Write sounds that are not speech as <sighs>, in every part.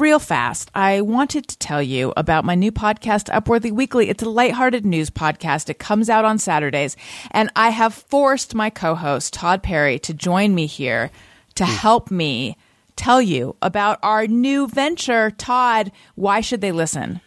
real fast, I wanted to tell you about my new podcast, Upworthy Weekly. It's a lighthearted news podcast. It comes out on Saturdays, and I have forced my co-host Todd Perry to join me here to hmm. help me tell you about our new venture. Todd, why should they listen?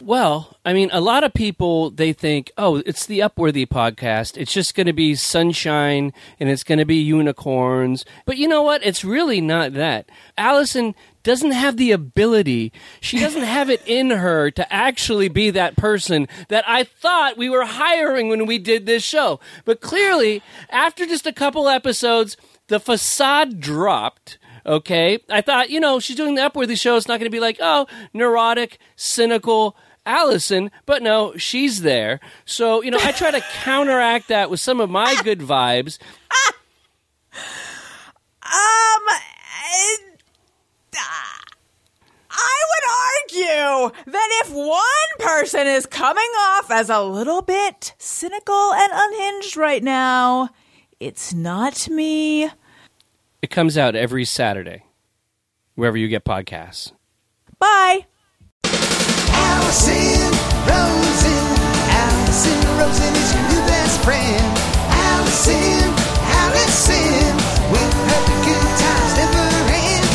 Well, I mean, a lot of people they think, "Oh, it's the Upworthy podcast. It's just going to be sunshine and it's going to be unicorns." But you know what? It's really not that. Allison doesn't have the ability. She doesn't <laughs> have it in her to actually be that person that I thought we were hiring when we did this show. But clearly, after just a couple episodes, the facade dropped. Okay. I thought, you know, she's doing the Upworthy show. It's not going to be like, oh, neurotic, cynical Allison, but no, she's there. So, you know, I try to <laughs> counteract that with some of my good vibes. Um, I would argue that if one person is coming off as a little bit cynical and unhinged right now, it's not me. It comes out every Saturday, wherever you get podcasts. Bye. Allison Rosen. Allison Rosen is your new best friend. Allison, Allison, the good times never end.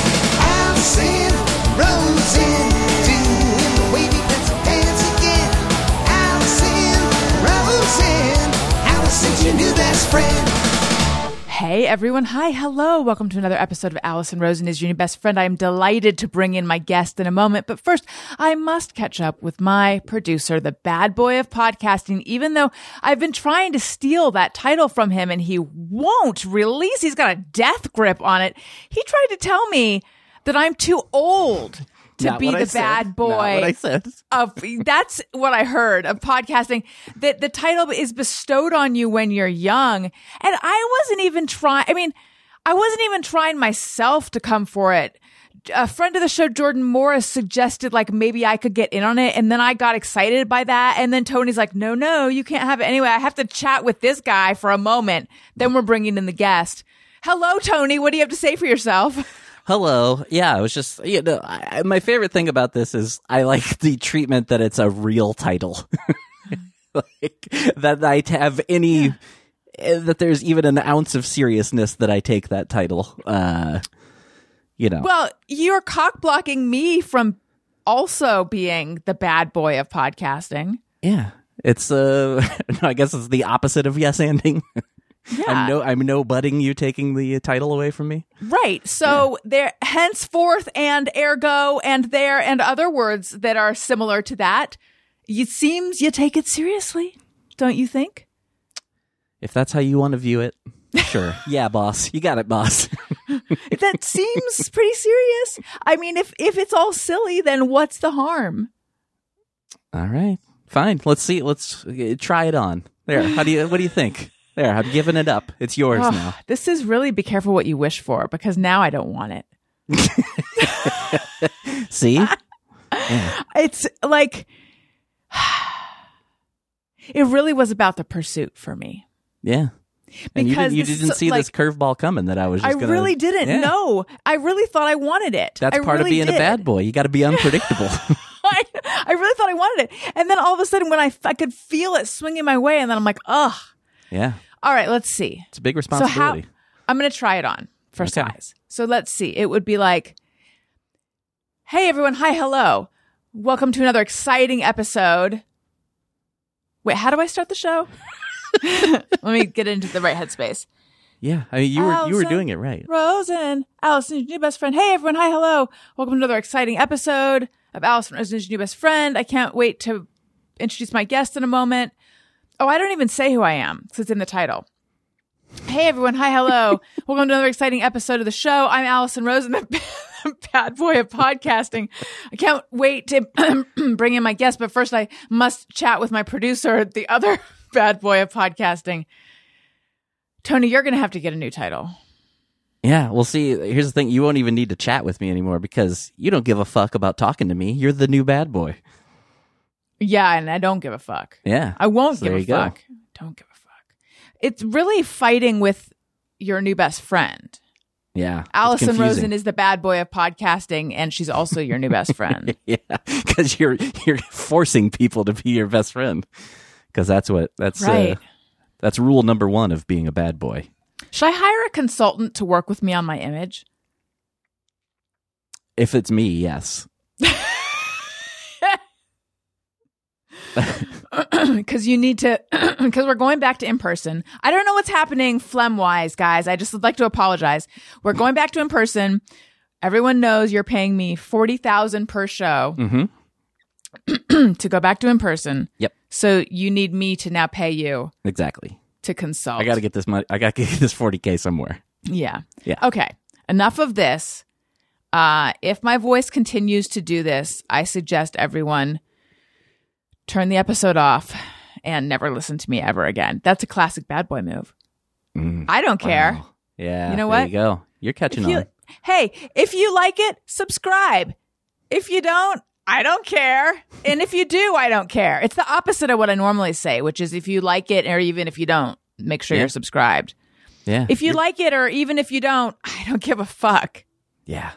Allison Rosen, doing the wavy pencil again. Allison Rosen, Allison's your new best friend. Hey everyone. Hi. Hello. Welcome to another episode of Allison Rosen is your new best friend. I am delighted to bring in my guest in a moment, but first I must catch up with my producer, the bad boy of podcasting, even though I've been trying to steal that title from him and he won't release. He's got a death grip on it. He tried to tell me that I'm too old to Not be I the said. bad Not boy what I said. of that's what I heard of podcasting that the title is bestowed on you when you're young. And I wasn't even trying. I mean, I wasn't even trying myself to come for it. A friend of the show, Jordan Morris, suggested like maybe I could get in on it. And then I got excited by that. And then Tony's like, no, no, you can't have it. Anyway, I have to chat with this guy for a moment. Then we're bringing in the guest. Hello, Tony. What do you have to say for yourself? <laughs> Hello. Yeah, it was just you know, I, my favorite thing about this is I like <laughs> the treatment that it's a real title. <laughs> like that I have any eh, that there's even an ounce of seriousness that I take that title. Uh you know. Well, you're cock blocking me from also being the bad boy of podcasting. yeah. It's uh <laughs> no, I guess it's the opposite of yes ending. Yeah. I'm no I'm no budding you taking the title away from me. Right. So there, henceforth and ergo and there and other words that are similar to that. It seems you take it seriously, don't you think? If that's how you want to view it. <laughs> Sure. yeah, boss. You got it, boss. <laughs> That seems pretty serious. I mean, if if it's all silly, then what's the harm? All right, fine. Let's see. Let's uh, try it on. There. How do you? What do you think? There. I'm giving it up. It's yours Ugh, now. This is really be careful what you wish for because now I don't want it. <laughs> See? <laughs> It's like <sighs> it really was about the pursuit for me. Yeah. And you, because you, did, not see this curveball coming that I was. Just I gonna, really didn't Yeah. know. I really thought I wanted it. That's I part really of being did. a bad boy. You got to be unpredictable. <laughs> I, I really thought I wanted it. And then all of a sudden, when I, I could feel it swinging my way, and then I'm like, ugh. Yeah, All right, let's see. it's a big So how, responsibility. I'm going to try it on for Okay. size. So let's see. It would be like, hey, everyone. Hi, hello. Welcome to another exciting episode. Wait, how do I start the show? <laughs> Let me get into the right headspace. yeah, I mean, you were you were doing it right. Rosen, Allison's new best friend. Hey, everyone. Hi, hello. Welcome to another exciting episode of Allison Rosen's new best friend. I can't wait to introduce my guest in a moment. Oh, I don't even say who I am because it's in the title. Hey, everyone. Hi, hello. <laughs> Welcome to another exciting episode of the show. I'm Allison Rosen, the <laughs> bad boy of podcasting. I can't wait to <clears throat> bring in my guest, but first I must chat with my producer, the other <laughs> bad boy of podcasting. Tony, you're going to have to get a new title. Yeah, well, see, here's the thing: you won't even need to chat with me anymore because you don't give a fuck about talking to me. You're the new bad boy. Yeah, and I don't give a fuck. Yeah, I won't So give a you go. fuck. Don't give a fuck. It's really fighting with your new best friend. Yeah. Allison. Rosen is the bad boy of podcasting, and she's also your new best friend. <laughs> Yeah, because you're you're forcing people to be your best friend. Because that's what that's Right. uh, that's rule number one of being a bad boy. Should I hire a consultant to work with me on my image? If it's me, yes. <coughs> Because you need to, <coughs> because we're going back to in person. I don't know what's happening phlegm wise, guys. I just would like to apologize. We're going back to in person. Everyone knows you're paying me forty thousand per show Mm-hmm. <coughs> to go back to in person. Yep. So you need me to now pay you Exactly. to consult. I got to get this money. I got to get this forty k somewhere. Yeah. Yeah. Okay. Enough of this. Uh, if my voice continues to do this, I suggest everyone turn the episode off and never listen to me ever again. That's a classic bad boy move. Mm. I don't care. Wow. Yeah. You know there what? You go. You're catching you- on. hey, if you like it, subscribe. If you don't, I don't care. And if you do, I don't care. It's the opposite of what I normally say, which is if you like it or even if you don't, make sure Yeah. you're subscribed. Yeah. If you You're- like it or even if you don't, <laughs> I don't give a fuck. Yeah.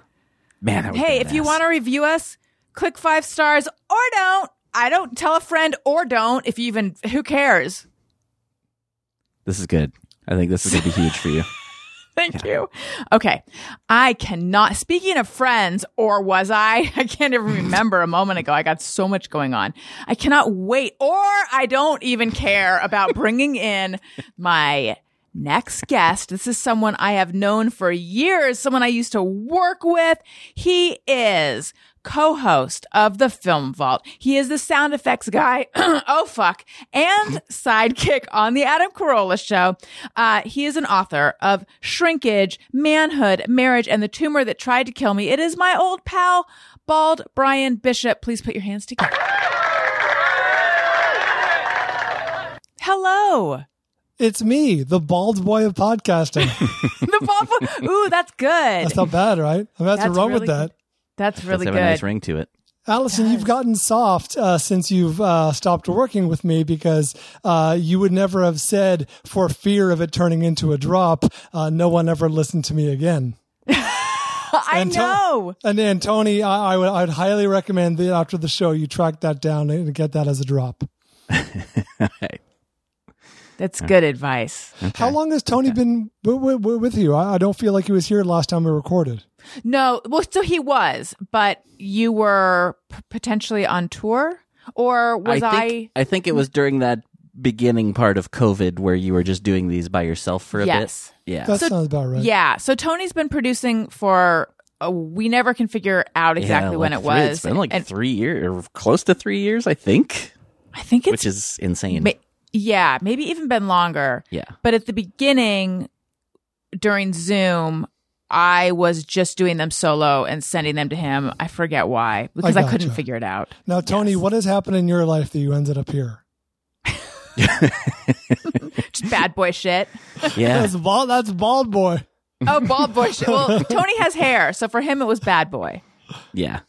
Man. That was Hey, if you want to review us, click five stars or don't. I don't tell a friend or don't if you even who cares. this is good. I think this is gonna be huge for you. <laughs> Thank you. Okay. I cannot speaking of friends, or was I? <laughs> I can't even remember a moment ago. I got so much going on. I cannot wait, or I don't even care about bringing in my next guest. This is someone I have known for years, someone I used to work with. He is co-host of the Film Vault. He is the sound effects guy. <clears throat> oh fuck. And sidekick on the Adam Carolla show. Uh, he is an author of Shrinkage, Manhood, Marriage, and the Tumor That Tried to Kill Me. It is my old pal, Bald Brian Bishop. Please put your hands together. Hello. It's me, the bald boy of podcasting. <laughs> The Bald Boy. Ooh, that's good. That's not bad, right? I mean, that's, wrong really with that. That's really good. have a nice ring to it. Allison, you've gotten soft uh, since you've uh, stopped working with me because uh, you would never have said, for fear of it turning into a drop, uh, no one ever listened to me again. <laughs> I And to- know. And then, Tony, I, I would I'd highly recommend that after the show you track that down and get that as a drop. Hey. <laughs> That's good advice. How long has Tony been w- w- with you? I, I don't feel like he was here last time we recorded. No, well, so he was, but you were p- potentially on tour, or was I? I think, I think it was during that beginning part of COVID where you were just doing these by yourself for a Yes. bit. Yeah. That So- sounds about right. Yeah. So Tony's been producing for. Uh, we never can figure out exactly Yeah, when it three- was. It's been like and three years, or close to three years, I think, I think it's which is insane. ma- yeah, maybe even been longer. yeah. But at the beginning, during Zoom, I was just doing them solo and sending them to him. I forget why because I, gotcha. couldn't figure it out. Now, Tony, what has happened in your life that you ended up here? <laughs> Just bad boy shit. <laughs> Yeah. That's bald. That's bald boy. Oh, bald boy shit. Well, <laughs> Tony has hair, so for him it was bad boy. Yeah.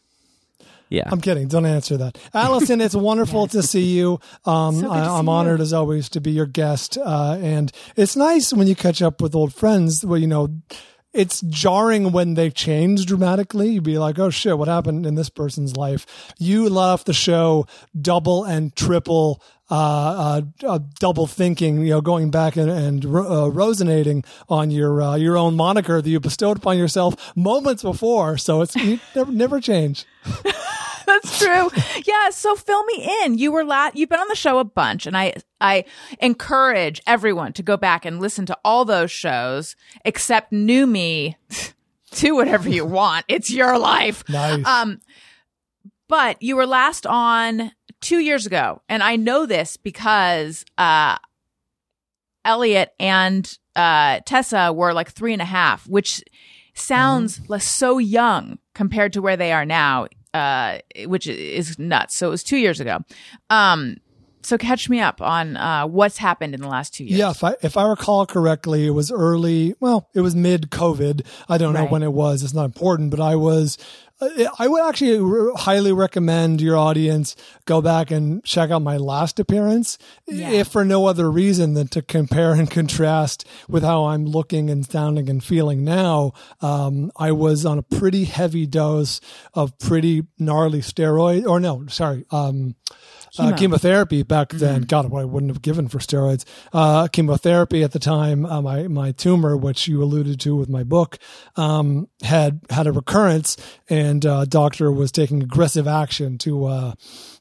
Yeah. I'm kidding. Don't answer that. Allison, it's wonderful to see you. Um, So good to I, I'm honored you. as always to be your guest. Uh, and it's nice when you catch up with old friends. Well, you know, it's jarring when they change dramatically. You'd be like, oh shit, what happened in this person's life? You left the show double and triple. Uh, uh, uh, double thinking, you know, going back and, and uh, on your uh, your own moniker that you bestowed upon yourself moments before. So it's you <laughs> never, never change. <laughs> <laughs> That's true. Yeah. So fill me in. You were la- You've been on the show a bunch, and I I encourage everyone to go back and listen to all those shows, except new me. <laughs> Do whatever you want. It's your life. Nice. Um, but you were last on two years ago, and I know this because uh, Elliot and uh, Tessa were like three and a half, which sounds like so young compared to where they are now, uh, which is nuts. So it was two years ago. Um, so catch me up on uh, what's happened in the last two years. Yeah, if I if I recall correctly, it was early. Well, it was mid COVID. I don't know Right. when it was. It's not important, but I was I would actually re- highly recommend your audience go back and check out my last appearance, Yeah. if for no other reason than to compare and contrast with how I'm looking and sounding and feeling now. Um, I was on a pretty heavy dose of pretty gnarly steroid, or no, sorry, um, uh, chemotherapy back then. God, what I wouldn't have given for steroids. Uh, chemotherapy at the time, uh, my my tumor, which you alluded to with my book, um, had had a recurrence, and uh, doctor was taking aggressive action to uh,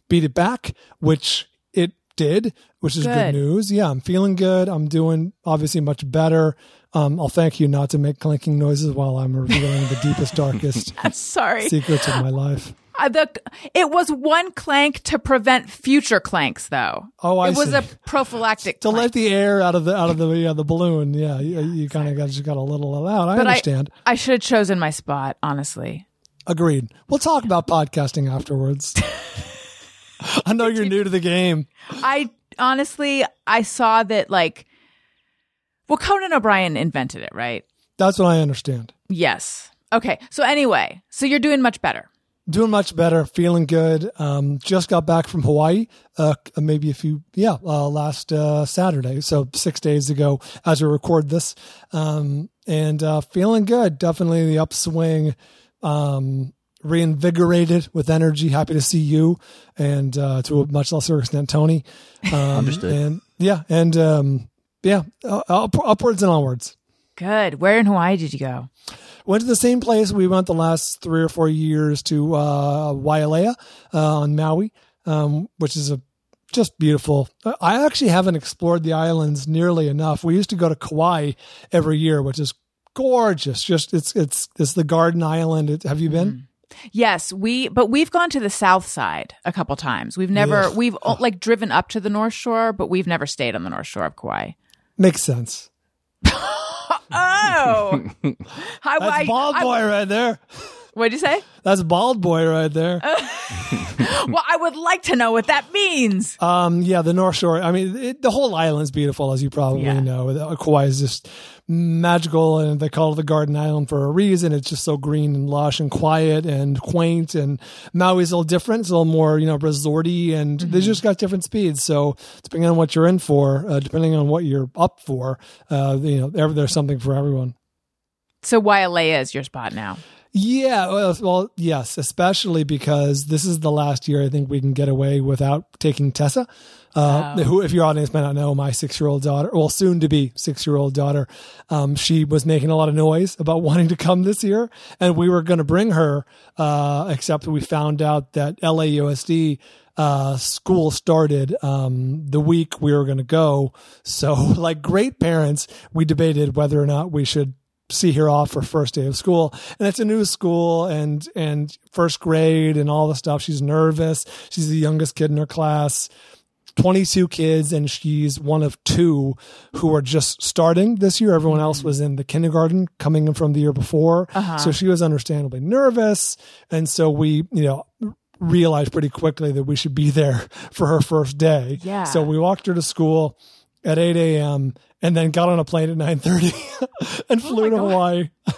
beat it back, which it did, which is good. Good. news. Yeah, I'm feeling good. I'm doing obviously much better. Um, I'll thank you not to make clinking noises while I'm revealing the deepest, darkest I'm <laughs> sorry. secrets of my life. Uh, the it was one clank to prevent future clanks, though. Oh, I it was see. a prophylactic. to clank. let the air out of the out of the yeah, the balloon. Yeah, you, you kind of got just got a little loud. I but understand. I, I should have chosen my spot, honestly. Agreed. We'll talk about podcasting afterwards. <laughs> I know you're new to the game. I honestly, I saw that like, well, Conan O'Brien invented it, right? That's what I understand. Yes. Okay. So anyway, so you're doing much better. Doing much better, feeling good. Um, just got back from Hawaii, uh, maybe a few, yeah, uh, last uh, Saturday, so six days ago as we record this, um, and uh, feeling good. Definitely the upswing. Um, reinvigorated with energy. Happy to see you, and uh, to a much lesser extent, Tony. Um, Understood. And yeah, and um, yeah, uh, up, upwards and onwards. Good. Where in Hawaii did you go? Went to the same place we went the last three or four years to uh, Wailea uh, on Maui, um, which is a just beautiful. I actually haven't explored the islands nearly enough. We used to go to Kauai every year, which is gorgeous. Just it's it's it's the Garden Island. It, have you been? Yes, we, but we've gone to the south side a couple times. We've never, Ugh. we've uh, like driven up to the North Shore, but we've never stayed on the North Shore of Kauai. Makes sense. <laughs> Oh, <laughs> That's I- bald I- boy right there. What'd you say? That's bald boy right there. <laughs> well, I would like to know what that means. Um, yeah, the North Shore. I mean, it, the whole island's beautiful, as you probably Yeah. know. The- Kauai is just magical, and they call it the Garden Island for a reason. It's just so green and lush and quiet and quaint. And Maui's a little different. It's a little more, you know, resorty, and they just got different speeds. So depending on what you're in for, uh, depending on what you're up for, uh, you know, there, there's something for everyone. So Wailea is your spot now. Yeah, well, well, yes, especially because this is the last year I think we can get away without taking Tessa. Uh, Oh. Who, if your audience may not know, my six-year-old daughter, well, soon to be six-year-old daughter, um, she was making a lot of noise about <laughs> wanting to come this year, and we were going to bring her, uh, except we found out that LAUSD uh, school started um, the week we were going to go. So, <laughs> like great parents, we debated whether or not we should see her off for first day of school. And it's a new school and and first grade and all the stuff. She's nervous. She's the youngest kid in her class. 22 kids and she's one of two who are just starting this year. Everyone else mm-hmm. was in the kindergarten coming in from the year before. Uh-huh. So she was understandably nervous. And so we you know realized pretty quickly that we should be there <laughs> for her first day. Yeah. so we walked her to school at 8 a.m and then got on a plane at 9.30 <laughs> and flew to God. hawaii <laughs>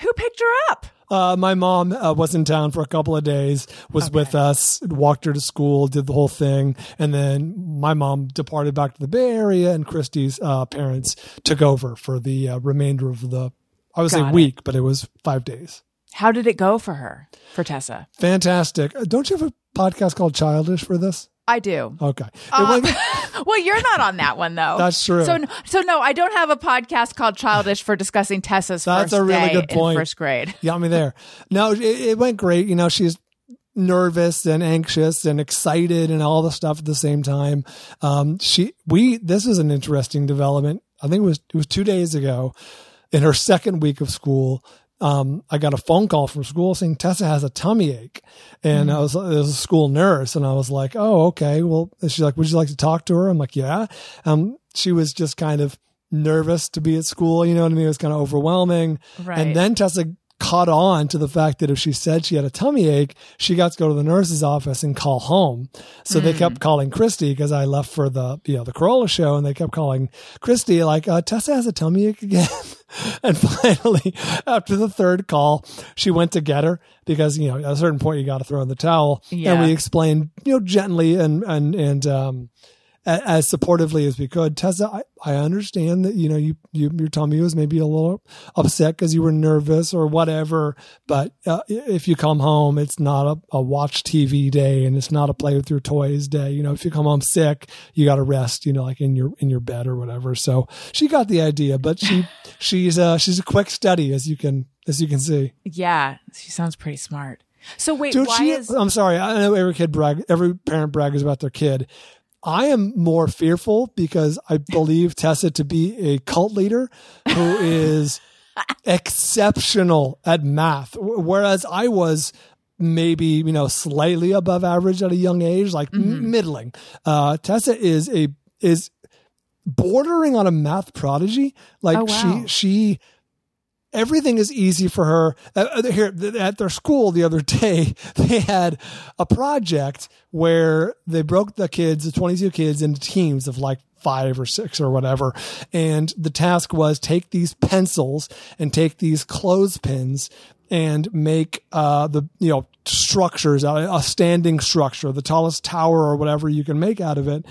Who picked her up? uh, my mom uh, was in town for a couple of days, was with us, walked her to school, did the whole thing, and then my mom departed back to the Bay Area, and Christy's uh, parents took over for the uh, remainder of the, I would say it. week, but it was five days. How did it go for her, for Tessa? Fantastic. Uh, Don't you have a podcast called Childish for this? I do. Okay. Went- <laughs> well, you're not on that one though. That's true. So, so no, I don't have a podcast called Childish for discussing Tessa's That's first a really good point. first grade. got me there. No, it, it went great. You know, she's nervous and anxious and excited and all the stuff at the same time. Um, she, we, this is an interesting development. I think it was, it was two days ago in her second week of school. Um, I got a phone call from school saying Tessa has a tummy ache, and I was it was a school nurse, and I was like, "Oh, okay." Well, and she's like, "Would you like to talk to her?" I'm like, "Yeah." Um, she was just kind of nervous to be at school. You know what I mean? It was kind of overwhelming. Right. And then Tessa caught on to the fact that if she said she had a tummy ache, she got to go to the nurse's office and call home. So they kept calling Christy because I left for the you know the Carolla show, and they kept calling Christy like uh, Tessa has a tummy ache again. <laughs> and finally, after the third call, she went to get her because you know at a certain point you got to throw in the towel. Yeah. And we explained you know gently and and and um as supportively as we could. Tessa, I, I understand that you know you, you your tummy was maybe a little upset because you were nervous or whatever. But uh, if you come home, it's not a, a watch TV day and it's not a play with your toys day. You know, if you come home sick, you got to rest. You know, like in your in your bed or whatever. So she got the idea, but she <laughs> she's uh she's a quick study as you can as you can see. Yeah, she sounds pretty smart. So wait, Dude, why she, is I'm sorry. I know every kid brag, every parent brags about their kid. I am more fearful because I believe Tessa to be a cult leader who <laughs> is exceptional at math, whereas I was maybe you know slightly above average at a young age, like m- middling. Uh, Tessa is a is bordering on a math prodigy. Like Oh, wow. she she everything is easy for her. Uh, uh, here at their school the other <laughs> day, they had a project where they broke the kids, the 22 kids, into teams of like five or six or whatever. And the task was take these pencils and take these clothespins and make uh, the you know structures a standing structure, the tallest tower or whatever you can make out of it.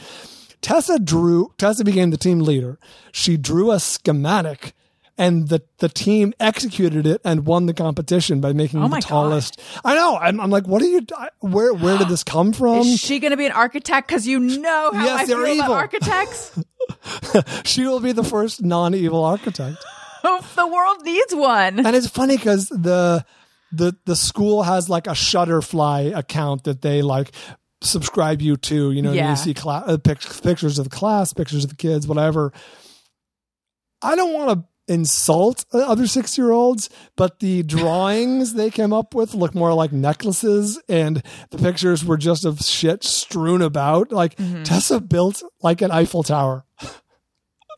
Tessa drew. Tessa became the team leader. She drew a schematic, and the the team executed it and won the competition by making Oh the tallest. I know. I'm, I'm like, what are you? Where where did this <gasps> come from? is she going to be an architect? Because you know how Yes, I feel about architects. <laughs> she will be the first non-evil architect. <laughs> the world needs one. and it's funny because the the the school has like a Shutterfly account that they like subscribe you to. You know, Yeah. you see cla- uh, pic- pictures of the class, pictures of the kids, whatever. I don't want to insult uh, other six year olds, but the drawings they came up with look more like necklaces, and the pictures were just of shit strewn about. Like Tessa built like an Eiffel Tower.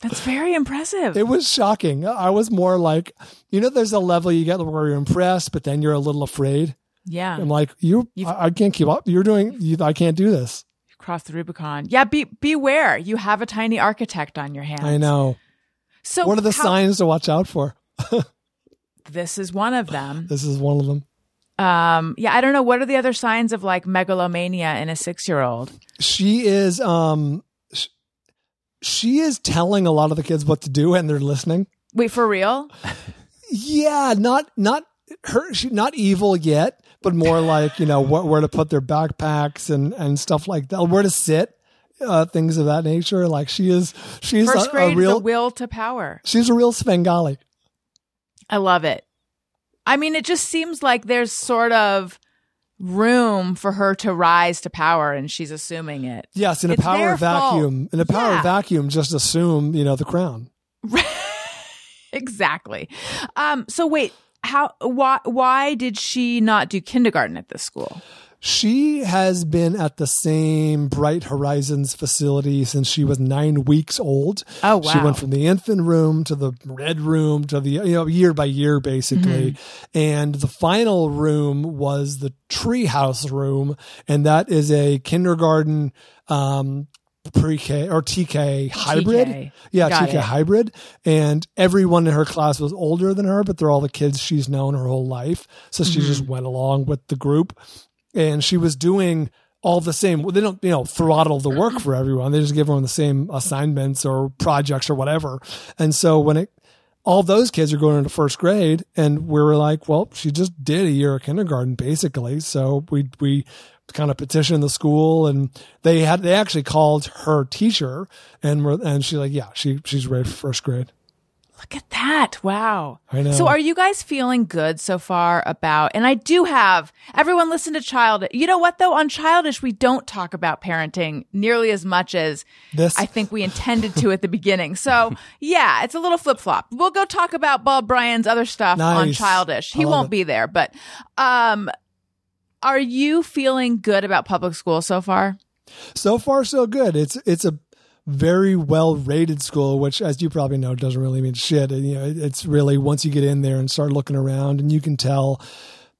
That's very impressive. It was shocking. I was more like, you know, there's a level you get where you're impressed, but then you're a little afraid. yeah, I'm like, you, I, I can't keep up. You're doing, you, I can't do this. cross the Rubicon. Yeah, be beware. You have a tiny architect on your hands. I know. So what are the how- signs to watch out for? <laughs> This is one of them. This is one of them. Um, yeah, I don't know. What are the other signs of like megalomania in a six-year-old? She is, um, sh- she is telling a lot of the kids what to do and they're listening. Wait, for real? Yeah, not, not her, she, not evil yet, but more like, you know, what, where to put their backpacks and, and stuff like that, where to sit. Uh, things of that nature. Like she is, she's First a, grade a real, a will to power. She's a real Svengali. I love it. I mean, it just seems like there's sort of room for her to rise to power, and she's assuming it. Yes, in a It's power vacuum. fault. In a power Yeah. vacuum, just assume you know the crown. <laughs> Exactly. Um, so wait, how? Why? Why did she not do kindergarten at this school? She has been at the same Bright Horizons facility since she was nine weeks old. Oh, wow. She went from the infant room to the red room to the you know year by year basically, Mm-hmm. and the final room was the treehouse room, and that is a kindergarten. Um, pre-K or TK hybrid. TK. Yeah, Got TK it. hybrid. And everyone in her class was older than her, but they're all the kids she's known her whole life. So she just Mm-hmm. went along with the group. And she was doing all the same. They don't, you know, throttle the work for everyone. They just give everyone the same assignments or projects or whatever. And so when it, all those kids are going into first grade, and we were like, well, she just did a year of kindergarten basically. So we we kind of petitioned the school, and they had they actually called her teacher, and and she's like, yeah, she she's ready for first grade. Look at that. Wow. I know. So are you guys feeling good so far about and I do have everyone listen to child you know what though on childish we don't talk about parenting nearly as much as This I think we intended to at the beginning. So <laughs> yeah, it's a little flip flop. We'll go talk about Bald Brian's other stuff on childish. He won't it. be there, but um are you feeling good about public school so far? so far so good. It's it's a very well rated school, which, as you probably know, doesn't really mean shit. You know, it's really once you get in there and start looking around, and you can tell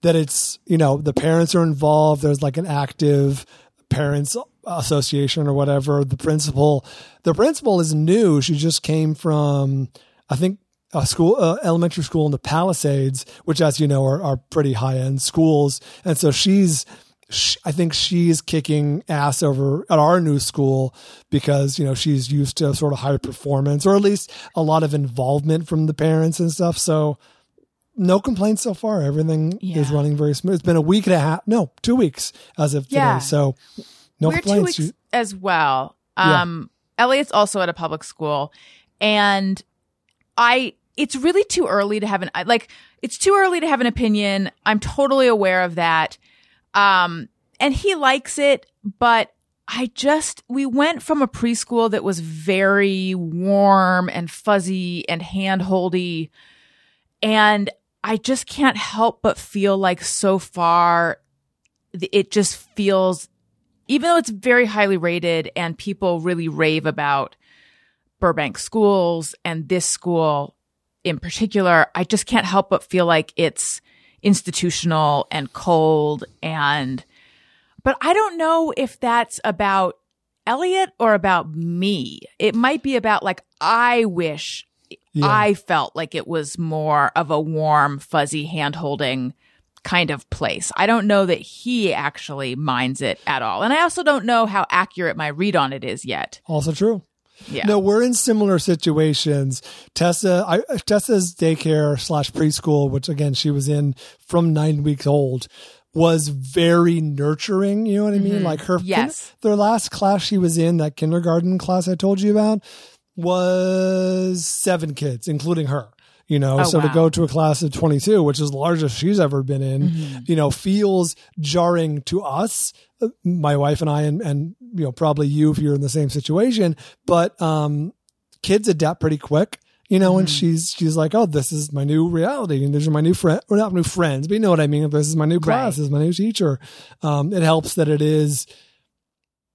that it's you know the parents are involved. There's like an active parents association or whatever. The principal, the principal is new. She just came from, I think. A school, uh, elementary school in the Palisades, which, as you know, are, are pretty high end schools, and so she's sh I think she's kicking ass over at our new school because you know she's used to sort of high performance or at least a lot of involvement from the parents and stuff. So no complaints so far. Everything is running very smooth. It's been a week and a half, no, two weeks as of today. So no We're two complaints. weeks as well. Yeah. Um, Elliot's also at a public school, and I. It's really too early to have an like. It's too early to have an opinion. I'm totally aware of that. Um, and he likes it, but I just we went from a preschool that was very warm and fuzzy and handholdy, and I just can't help but feel like so far it just feels even though it's very highly rated and people really rave about Burbank schools and this school in particular, I just can't help but feel like it's institutional and cold and but I don't know if that's about Elliot or about me. It might be about like I wish Yeah. I felt like it was more of a warm, fuzzy hand holding kind of place. I don't know that he actually minds it at all. And I also don't know how accurate my read on it is yet. also true. Yeah. No, we're in similar situations. Tessa, I, Tessa's daycare slash preschool, which again she was in from nine weeks old, was very nurturing. You know what I mean? Like her, Mm-hmm. Yes. their last class she was in, that kindergarten class I told you about, was seven kids, including her. You know, Oh, so to go to a class of 22, which is the largest she's ever been in, Mm-hmm. you know, feels jarring to us, uh, my wife and I, and, and, you know, probably you if you're in the same situation. But, um, kids adapt pretty quick, you know, and she's, she's like, oh, this is my new reality. And these are my new friend, or not new friends, but you know what I mean? This is my new class, Right. this is my new teacher. Um, it helps that it is,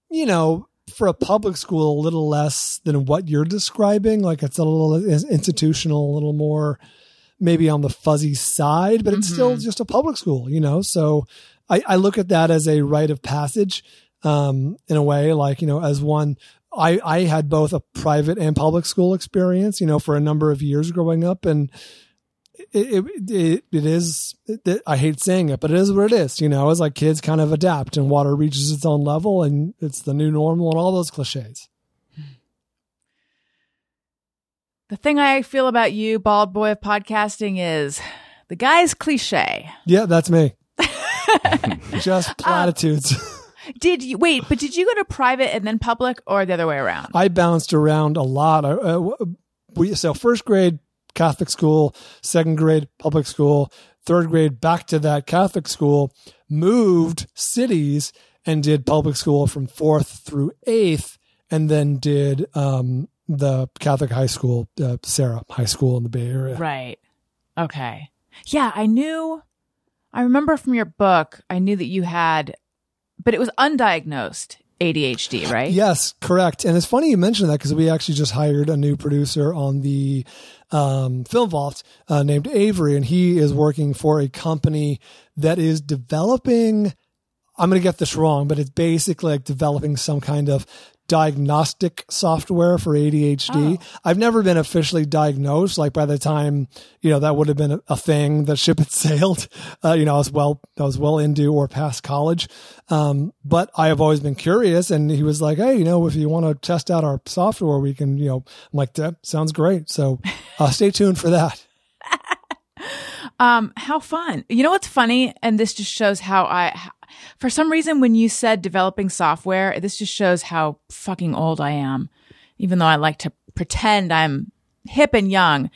you know, for a public school, a little less than what you're describing. Like it's a little institutional, a little more maybe on the fuzzy side, but it's still just a public school, you know? So I, I look at that as a rite of passage, um, in a way, like, you know, as one, I, I had both a private and public school experience, you know, for a number of years growing up and it, it, it, is, it, I hate saying it, but it is what it is, you know, it's like kids kind of adapt and water reaches its own level and it's the new normal and all those cliches. The thing I feel about you, bald boy of podcasting, is the guy's cliche. Yeah, that's me. <laughs> Just platitudes. Did you wait? But did you go to private and then public, or the other way around? I bounced around a lot. I, uh, we so first grade Catholic school, second grade public school, third grade back to that Catholic school. Moved cities and did public school from fourth through eighth, and then did um, the Catholic high school, uh, Serra High School in the Bay Area. Right. Okay. Yeah, I knew. I remember from your book, I knew that you had, but it was undiagnosed ADHD, right? Yes, correct. And it's funny you mentioned that because we actually just hired a new producer on the um, Film Vault uh, named Avery, and he is working for a company that is developing. I'm going to get this wrong, but it's basically like developing some kind of diagnostic software for ADHD. I've never been officially diagnosed. Like by the time, you know, that would have been a, a thing, the ship had <laughs> sailed. Uh, you know, I was well, I was well into or past college. Um, but I have always been curious. And he was like, Hey, you know, if you want to test out our software, we can, you know, I'm like, that sounds great. So uh, stay tuned for that. Um, how fun. You know what's funny? And this just shows how I, for some reason, when you said developing software, this just shows how fucking old I am, even though I like to pretend I'm hip and young.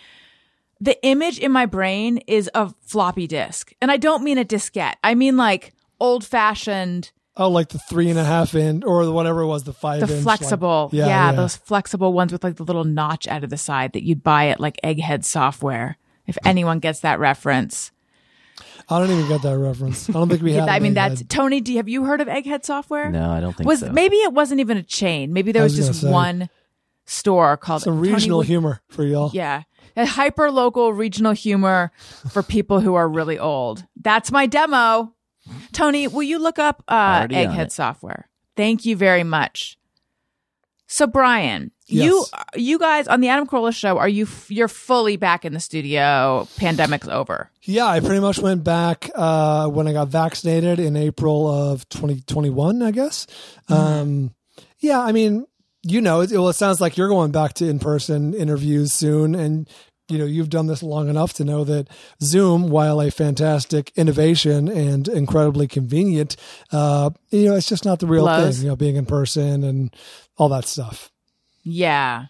The image in my brain is a floppy disk. And I don't mean a diskette. I mean like old fashioned, Oh, like the three and a half inch or whatever it was, the five the inch. flexible. like- yeah, those flexible ones with like the little notch out of the side that you'd buy at like Egghead Software. If anyone gets that reference. I don't even get that reference. I don't think we <laughs> had. I mean, Egghead. that's Tony. Do you have you heard of Egghead Software? No, I don't think was so. maybe it wasn't even a chain. Maybe there was, was just say. one store called Some Tony, regional would- humor for y'all. Yeah. A hyper local regional humor for people who are really old. That's my demo. Tony, will you look up uh, Egghead software? Thank you very much. So, Brian, you Yes. you guys on the Adam Carolla show are you f- you're fully back in the studio? Pandemic's over. Yeah, I pretty much went back uh, when I got vaccinated in April of 2021, I guess. Um, yeah, I mean, you know, it, well, it sounds like you're going back to in person interviews soon. And, you know, you've done this long enough to know that Zoom, while a fantastic innovation and incredibly convenient, uh, you know, it's just not the real thing, you know, being in person and all that stuff. Yeah.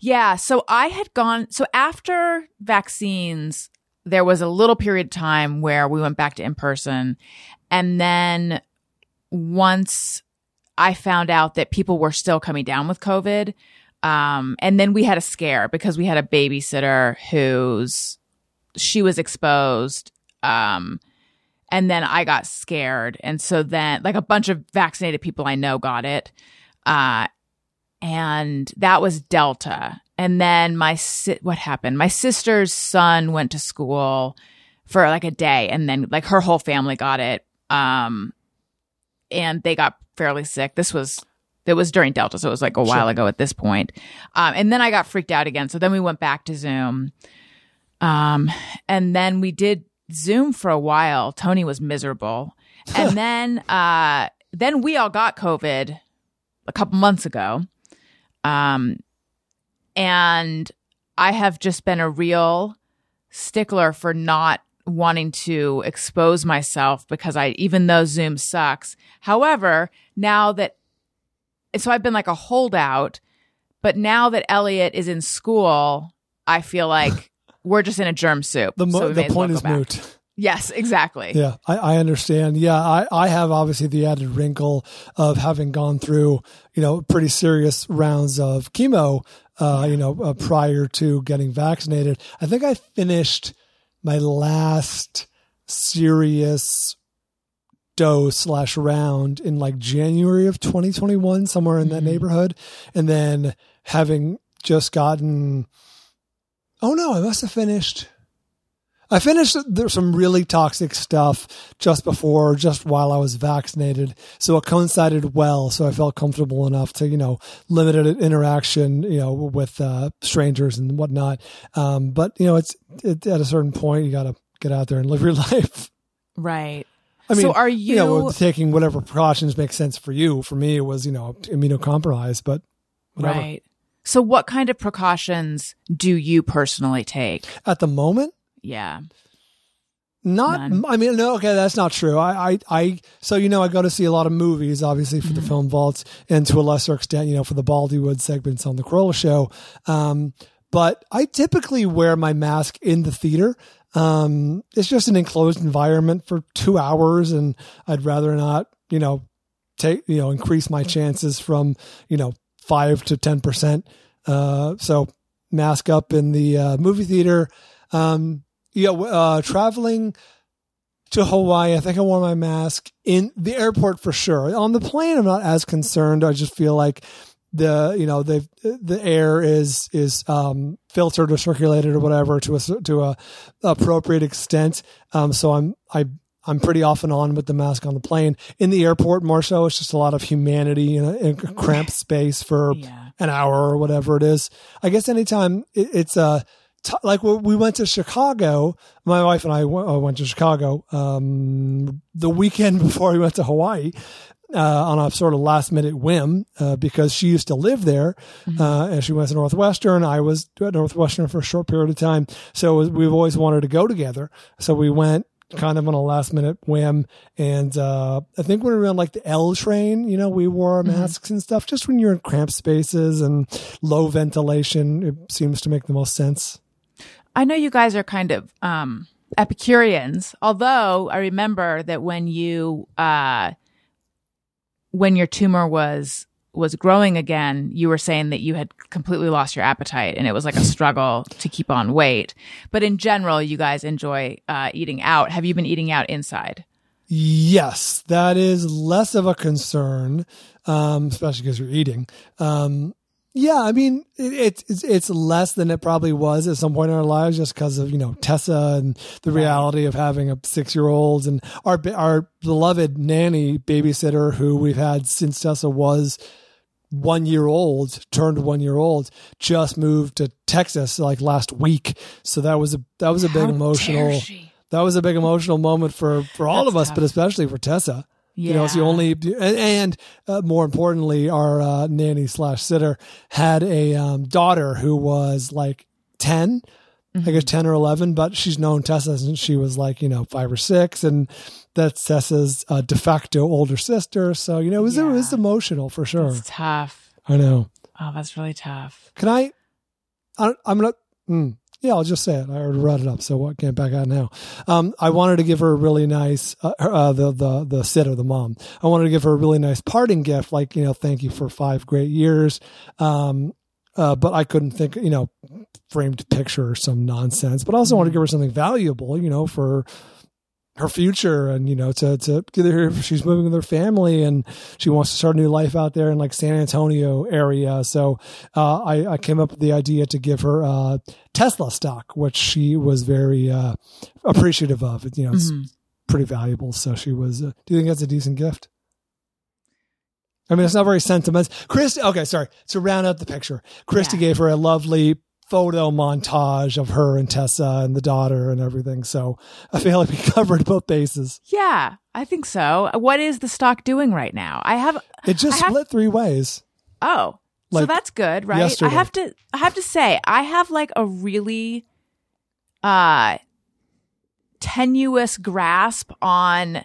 Yeah. So I had gone, so after vaccines, there was a little period of time where we went back to in person. And then once I found out that people were still coming down with COVID, um, and then we had a scare because we had a babysitter who's, she was exposed. Um, and then I got scared. And so then, like a bunch of vaccinated people I know got it. Uh, and that was Delta. And then my si- what happened? My sister's son went to school for like a day, and then like her whole family got it. Um, and they got fairly sick. This was it was during Delta, so it was like a while Sure. ago at this point. Um, and then I got freaked out again. So then we went back to Zoom. Um, and then we did Zoom for a while. Tony was miserable, and <laughs> then uh, then we all got COVID a couple months ago. Um, and I have just been a real stickler for not wanting to expose myself because I, even though Zoom sucks. However, now that, so I've been like a holdout, but now that Elliot is in school, I feel like <laughs> we're just in a germ soup. The, mo- So the point is moot. Yes, exactly. Yeah, I, I understand. Yeah, I, I have obviously the added wrinkle of having gone through, you know, pretty serious rounds of chemo, uh, you know, uh, prior to getting vaccinated. I think I finished my last serious dose slash round in like January of 2021, somewhere in that neighborhood. And then having just gotten, oh no, I must have finished. I finished some really toxic stuff just before, just while I was vaccinated. So it coincided well. So I felt comfortable enough to, you know, limited interaction, you know, with uh, strangers and whatnot. Um, but, you know, it's it, at a certain point, you got to get out there and live your <laughs> life. Right. I mean, so are you, know, taking whatever precautions make sense for you. For me, it was, you know, immunocompromised, but whatever. right? So what kind of precautions do you personally take? At the moment, Yeah. Not, None. I mean, no, okay, that's not true. I, I, I, so you know, I go to see a lot of movies, obviously for the Mm-hmm. film vaults, and to a lesser extent, you know, for the Baldywood segments on the Carolla Show. Um, but I typically wear my mask in the theater. Um, it's just an enclosed environment for two hours, and I'd rather not, you know, take, you know, increase my chances from, you know, five to ten percent. Uh, so mask up in the uh, movie theater. Um, yeah, uh, traveling to Hawaii, I think I wore my mask in the airport for sure. On the plane, I'm not as concerned. I just feel like the you know the the air is is um, filtered or circulated or whatever to a to a appropriate extent. Um, so I'm I I'm pretty off and on with the mask on the plane. In the airport, more so, it's just a lot of humanity in a, in a cramped space for Yeah. an hour or whatever it is. I guess anytime it, it's a t- like we went to Chicago. My wife and I w- uh, went to Chicago um, the weekend <laughs> before we went to Hawaii. Uh, on a sort of last minute whim, uh, because she used to live there, uh, and she went to Northwestern. I was at Northwestern for a short period of time. So was- we've always wanted to go together. So we went kind of on a last minute whim. And, uh, I think when we were on like the L train, you know, we wore our masks and stuff just when you're in cramped spaces and low ventilation. It seems to make the most sense. I know you guys are kind of um, Epicureans, although I remember that when you uh, when your tumor was was growing again, you were saying that you had completely lost your appetite and it was like a struggle to keep on weight. But in general, you guys enjoy uh, eating out. Have you been eating out inside? Yes, that is less of a concern, um, especially because you're eating. Um, Yeah, I mean, it, it's it's less than it probably was at some point in our lives, just because of you know Tessa and the reality of having a six year old and our our beloved nanny babysitter who we've had since Tessa was one year old, turned one year old, just moved to Texas like last week. So that was a that was a big emotional that was a big emotional moment for for all That's of us, tough. but especially for Tessa. You know, it's the only, and, and uh, more importantly, our uh, nanny slash sitter had a um, daughter who was like 10, I Mm-hmm. guess 10 or 11, but she's known Tessa since she was like, you know, five or six. And that's Tessa's uh, de facto older sister. So, you know, it was, it was emotional for sure. It's tough. I know. Oh, that's really tough. Can I, I I'm going to, mm, yeah, I'll just say it. I already brought it up, so I can't back out now. Um, I wanted to give her a really nice, uh, uh, the the the sitter, the mom. I wanted to give her a really nice parting gift, like you know, thank you for five great years. Um, uh, but I couldn't think, you know, framed picture or some nonsense. But I also want to give her something valuable, you know, for her future and you know to to get her she's moving with her family and she wants to start a new life out there in like San Antonio area so uh, I, I came up with the idea to give her uh, Tesla stock which she was very uh, appreciative of you know it's pretty valuable so she was uh, do you think that's a decent gift I mean, it's not very sentimental. Chris, okay, sorry. To round out the picture, Christy Yeah. gave her a lovely photo montage of her and Tessa and the daughter and everything. So I feel like we <laughs> covered both bases. Yeah, I think so. What is the stock doing right now? I have It just have- split three ways. Oh, so that's good, right? yesterday. I have to I have to say I have like a really uh tenuous grasp on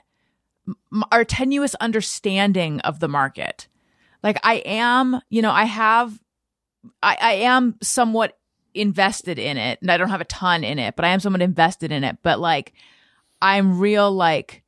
our tenuous understanding of the market. Like I am, you know, I have I, I am somewhat invested in it and I don't have a ton in it, but I am somewhat invested in it. But like I'm real like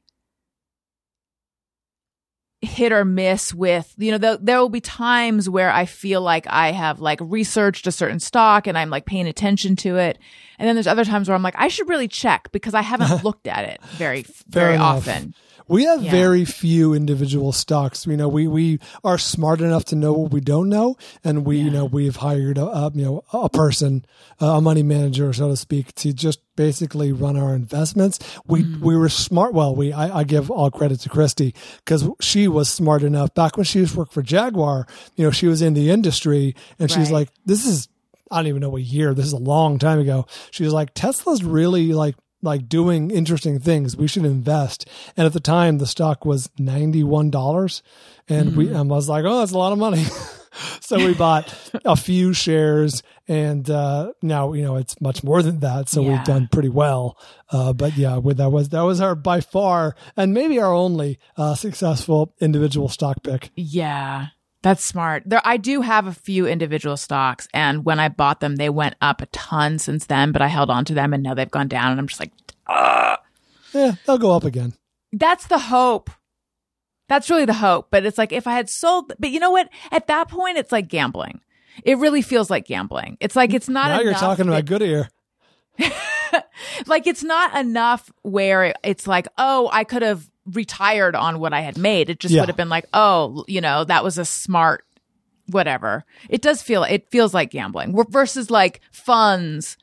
hit or miss with you know the, there will be times where i feel like i have like researched a certain stock and i'm like paying attention to it and then there's other times where i'm like i should really check because i haven't <laughs> looked at it very very enough. often We have Yeah. very few individual stocks. You know, we we are smart enough to know what we don't know, and we you know we've hired a, a you know a person, a money manager, so to speak, to just basically run our investments. We Mm-hmm. we were smart. Well, we I, I give all credit to Christy because she was smart enough back when she was working for Jaguar. You know, she was in the industry, and she's like, this is I don't even know what year. This is a long time ago. She was like, Tesla's really like like doing interesting things. We should invest. And at the time, the stock was ninety one dollars, and we I was like, oh, that's a lot of money. <laughs> so we bought a few shares, and uh, now you know it's much more than that. So Yeah. we've done pretty well. Uh, but yeah, with that was that was our by far and maybe our only uh, successful individual stock pick. yeah that's smart. There i do have a few individual stocks and when i bought them they went up a ton since then but i held on to them and now they've gone down and i'm just like Yeah, they'll go up again. that's the hope. That's really the hope but it's like if i had sold but you know what? At that point it's like gambling. It really feels like gambling. It's like it's not now you're talking about Goodyear. <laughs> like it's not enough where it's like oh i could have retired on what i had made it just Yeah. would have been like oh you know that was a smart whatever it does feel it feels like gambling versus like funds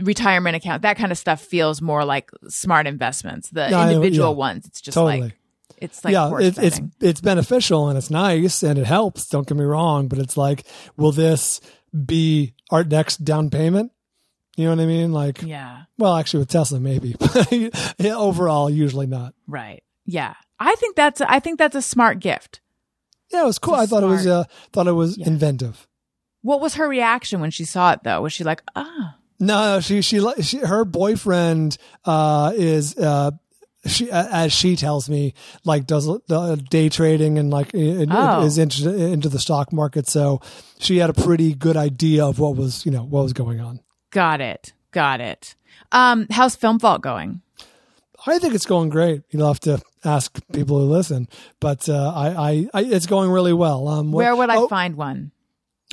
retirement account that kind of stuff feels more like smart investments the Yeah, individual yeah. ones it's just Totally. like it's like yeah, it, it's it's beneficial and it's nice and it helps. Don't get me wrong, but it's like, will this be our next down payment? You know what I mean? Like, yeah well, actually, with Tesla, maybe, <laughs> yeah, overall, usually not. right yeah i think that's i think that's a smart gift Yeah, it was cool. I thought it was uh, thought it was inventive. what was her reaction when she saw it though was she like ah No, she she, li- she her boyfriend uh, is uh, she as she tells me like does uh, day trading and like Oh. is into into the stock market. So she had a pretty good idea of what was you know what was going on. Got it. Got it. Um, how's Film Vault going? I think it's going great. You'll have to ask people who listen, but uh, I, I, I it's going really well. Um, Where would I oh, find one?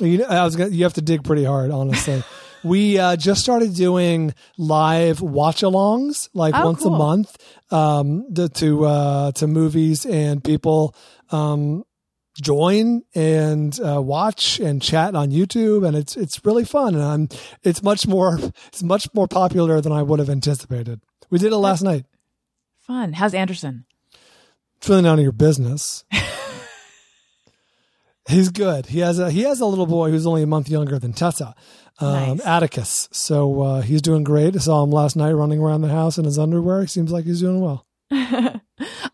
You I was gonna, you have to dig pretty hard, honestly. <laughs> we uh, just started doing live watch-alongs, like Oh, once cool. a month, um, to to, uh, to movies, and people, um, join and uh, watch and chat on YouTube, and it's it's really fun. And I'm, it's much more it's much more popular than I would have anticipated. We did it last night. Fun. How's Anderson? It's really none of your business. <laughs> He's good. He has a he has a little boy who's only a month younger than Tessa, um, Nice. Atticus. So uh, he's doing great. I saw him last night running around the house in his underwear. He seems like he's doing well. <laughs>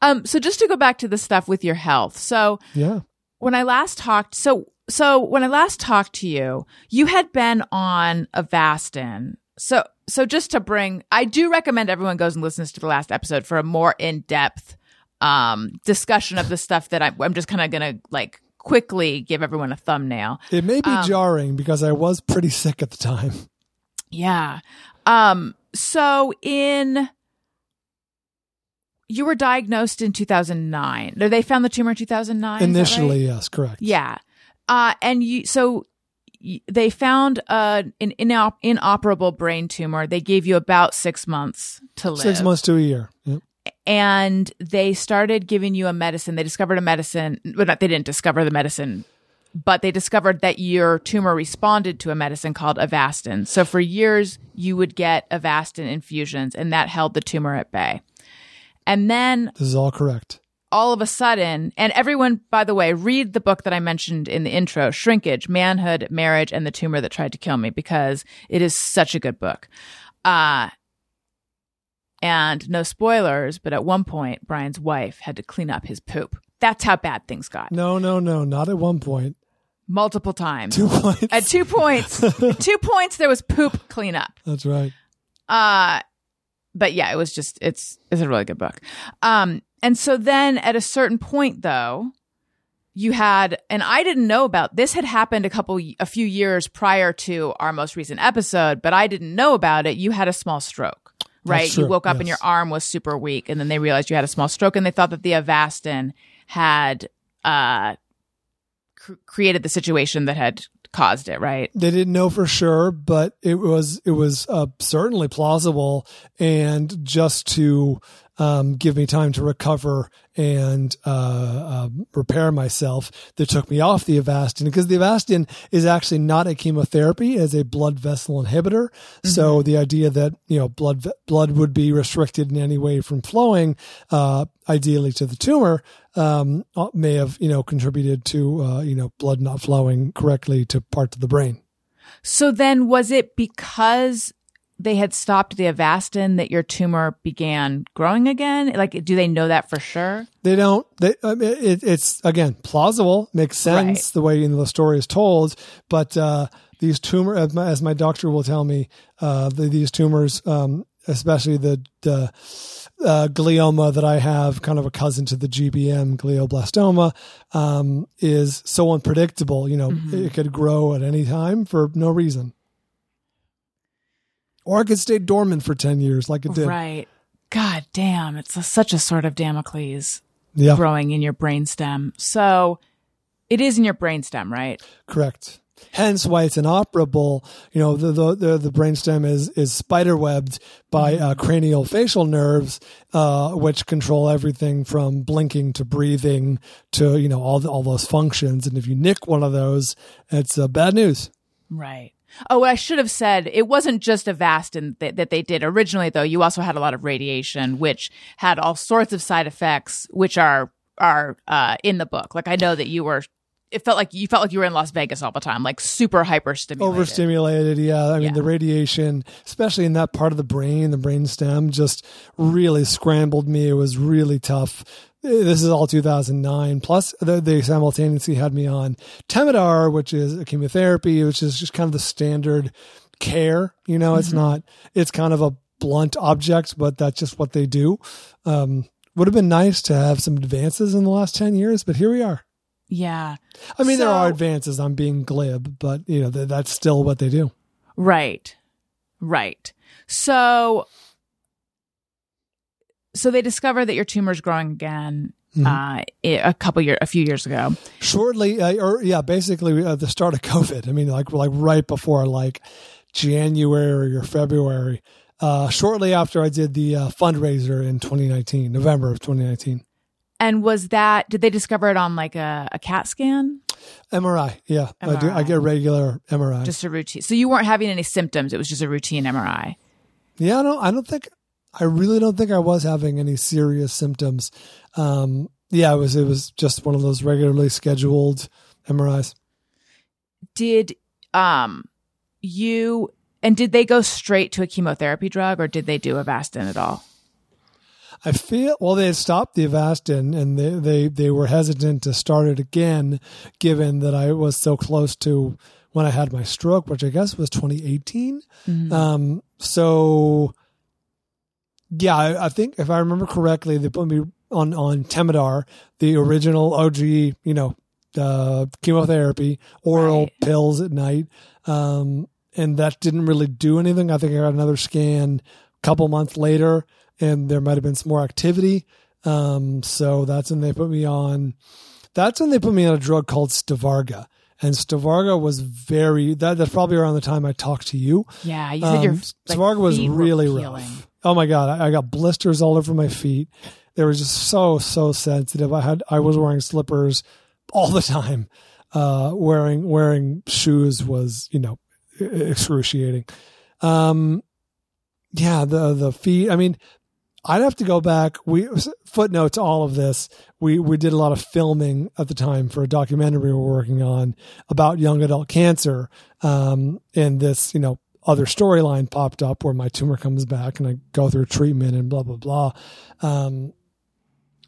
Um, so just to go back to the stuff with your health. So Yeah. When I last talked, so so when I last talked to you, you had been on Avastin. So so just to bring, I do recommend everyone goes and listens to the last episode for a more in depth um, discussion of the stuff that I'm, I'm just kind of gonna like quickly give everyone a thumbnail. It may be Um, jarring because I was pretty sick at the time. Yeah. Um, so in you were diagnosed in 2009. They found the tumor in 2009. is that right? Initially, yes, correct. Yeah. Uh, and you, so they found uh, an inop- inoperable brain tumor. They gave you about six months to live. Six months to a year. Yep. And they started giving you a medicine. They discovered a medicine. Well, not, they didn't discover the medicine, but they discovered that your tumor responded to a medicine called Avastin. So for years, you would get Avastin infusions, and that held the tumor at bay. And then This is all correct. all of a sudden, and everyone, by the way, read the book that I mentioned in the intro, Shrinkage, Manhood, Marriage, and the Tumor That Tried to Kill Me, because it is such a good book. Uh, and no spoilers, but at one point, Brian's wife had to clean up his poop. That's how bad things got. No, no, no, not at one point. Multiple times. Two points. At two points, at <laughs> two points, there was poop cleanup. That's right. Uh but yeah, it was just it's it's a really good book. Um and so then at a certain point though, you had and I didn't know about this had happened a couple a few years prior to our most recent episode, but I didn't know about it. You had a small stroke. Right? You woke up and your arm was super weak and then they realized you had a small stroke and they thought that the Avastin had uh cr- created the situation that had caused it, right? They didn't know for sure, but it was it was uh, certainly plausible, and just to um, give me time to recover and uh, uh, repair myself, they took me off the Avastin because the Avastin is actually not a chemotherapy; it's a blood vessel inhibitor. So the idea that you know blood blood would be restricted in any way from flowing, uh, ideally to the tumor, um, uh, may have you know contributed to uh, you know blood not flowing correctly to parts of the brain. So then was it because they had stopped the Avastin that your tumor began growing again? Like, do they know that for sure? They don't. They. I mean, it, it's again plausible, makes sense Right. the way you know, the story is told. But uh, these tumor, as my, as my doctor will tell me, uh, the, these tumors, um, especially the the uh, glioma that I have, kind of a cousin to the GBM glioblastoma, um, is so unpredictable. You know, it could grow at any time for no reason, or it could stay dormant for ten years, like it did. Right. God damn, it's a, such a sort of Damocles Yeah, growing in your brainstem. So it is in your brainstem, right? Correct. Hence why it's inoperable. You know, the the the, the brainstem is is spider webbed by uh, cranial facial nerves, uh, which control everything from blinking to breathing to you know all the, all those functions. And if you nick one of those, it's uh, bad news. Right. Oh, I should have said it wasn't just Avastin that, that they did originally, though. You also had a lot of radiation, which had all sorts of side effects, which are are uh, in the book. Like I know that you were. It felt like you felt like you were in Las Vegas all the time, like super hyper stimulated. Overstimulated, yeah. I mean, Yeah. the radiation, especially in that part of the brain, the brain stem, just really scrambled me. It was really tough. This is all 2009. Plus, they, they simultaneously had me on Temodar, which is a chemotherapy, which is just kind of the standard care. You know, it's not, it's kind of a blunt object, but that's just what they do. Um, would have been nice to have some advances in the last 10 years, but here we are. Yeah. I mean, there are advances. I'm being glib, but you know, th- that's still what they do. Right. Right. So so they discover that your tumor is growing again Mm-hmm. uh, a couple year a few years ago. shortly uh, or yeah basically at the start of covid i mean like like right before like january or february uh shortly after i did the uh, fundraiser in 2019 november of 2019 And was that? Did they discover it on like a, a CAT scan? MRI. Yeah, I do. I get regular MRI. Just a routine. So you weren't having any symptoms. It was just a routine MRI. Yeah, I don't. I don't think. I really don't think I was having any serious symptoms. Um, yeah, it was. It was just one of those regularly scheduled MRIs. Did um you and did they go straight to a chemotherapy drug or did they do Avastin at all? I feel well. They had stopped the Avastin, and they, they they were hesitant to start it again, given that I was so close to when I had my stroke, which I guess was 2018. Um, so yeah, I, I think if I remember correctly, they put me on on Temodar, the original OG, you know, uh, chemotherapy, oral Right. pills at night, um, and that didn't really do anything. I think I got another scan a couple months later, and there might have been some more activity. Um, so that's when they put me on. That's when they put me on a drug called Stivarga. And Stivarga was very that that's probably around the time I talked to you. Yeah, you said your Um, like, Stivarga was really rough. Oh my god, I, I got blisters all over my feet. They were just so so sensitive. I had I was wearing slippers all the time. Uh, wearing wearing shoes was you know excruciating. Um, yeah, the the feet. I mean, I'd have to go back. We footnote to all of this. We we did a lot of filming at the time for a documentary we were working on about young adult cancer. Um, and this, you know, other storyline popped up where my tumor comes back and I go through treatment and blah blah blah. Um,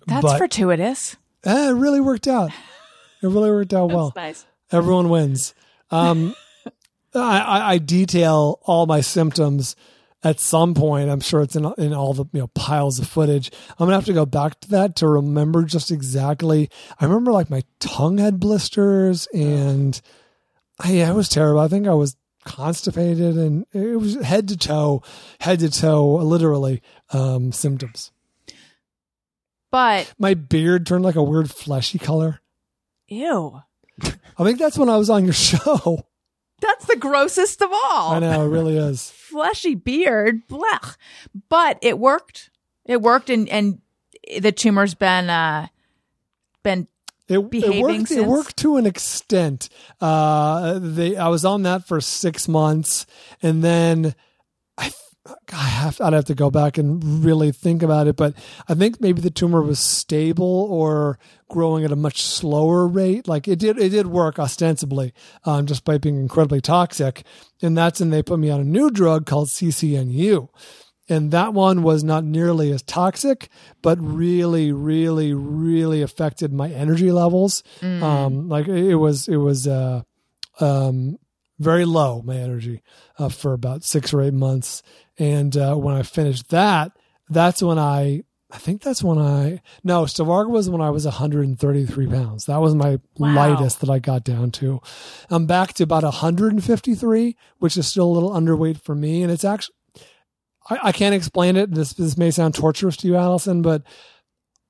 That's but- fortuitous. eh, it really worked out. It really worked out <laughs> well. nice. Everyone wins. Um, <laughs> I, I, I detail all my symptoms at some point. I'm sure it's in in all the you know piles of footage. I'm gonna have to go back to that to remember just exactly. I remember like my tongue had blisters and I, I was terrible. I think I was constipated and it was head to toe, head to toe, literally um, symptoms. But My beard turned like a weird fleshy color. ew. I think that's when I was on your <laughs> show. That's the grossest of all. I know it really is. Fleshy beard. Blech. But it worked. It worked and and the tumor's been uh been It, it worked. It worked to an extent. Uh, they, I was on that for six months, and then I, I have, I'd have to go back and really think about it. But I think maybe the tumor was stable or growing at a much slower rate. Like it did, it did work ostensibly, um, despite being incredibly toxic. And that's when they put me on a new drug called CCNU. and that one was not nearly as toxic, but really, really, really affected my energy levels. Um, like it it was, it was, uh, um, very low my energy uh, for about six or eight months. And uh, when I finished that, that's when I, I think that's when I, no, Stivarga was when I was 133 pounds. That was my Wow. lightest that I got down to. I'm back to about 153, which is still a little underweight for me. And it's actually, I, I can't explain it. This this may sound torturous to you, Allison, but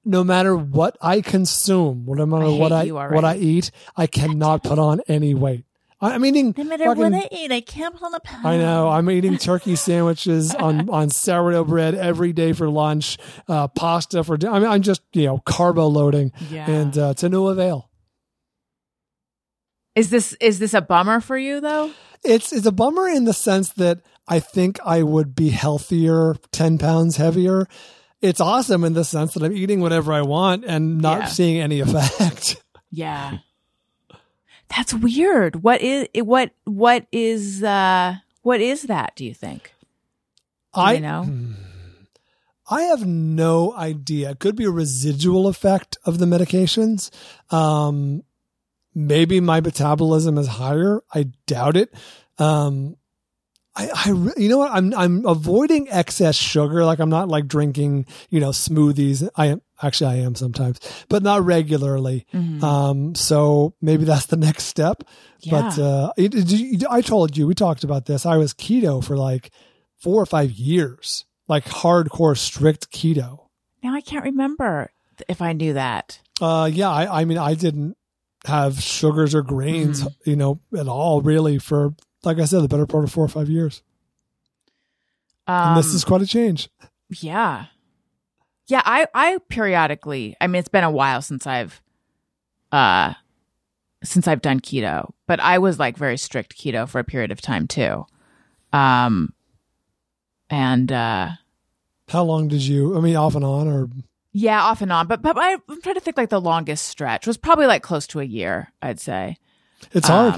no matter what I consume, no matter I what I what I eat, I cannot put on any weight. I, I'm eating. No matter fucking- what I eat, I can't put on a pound. I know. I'm eating turkey <laughs> sandwiches on, on sourdough bread every day for lunch, uh, pasta for dinner. I mean, I'm just, you know, carbo loading Yeah. and uh, to no avail. Is this is this a bummer for you though? It's, it's a bummer in the sense that I think I would be healthier, 10 pounds heavier. It's awesome in the sense that I'm eating whatever I want and not Yeah. seeing any effect. <laughs> Yeah. That's weird. What is what what is uh what is that, do you think? Do I you know? <sighs> I have no idea. It could be a residual effect of the medications. Um, maybe my metabolism is higher. I doubt it. Um, I, I, you know what? I'm, I'm avoiding excess sugar. Like I'm not like drinking, you know, smoothies. I am actually, I am sometimes, but not regularly. Mhm. Um, so maybe that's the next step. But, Yeah. uh, it, it- I told you, we talked about this. I was keto for like four or five years, like hardcore strict keto. Now I can't remember if I knew that. Uh, yeah, I, I mean, I didn't have sugars or grains, Mm-hmm. you know, at all really for, like I said, the better part of four or five years. Um, And this is quite a change. yeah. Yeah, I I periodically. I mean, it's been a while since I've uh since I've done keto, but I was like very strict keto for a period of time too. Um and uh How long did you? I mean, off and on, or yeah, off and on, but but I, I'm trying to think like the longest stretch was probably like close to a year, I'd say. it's hard.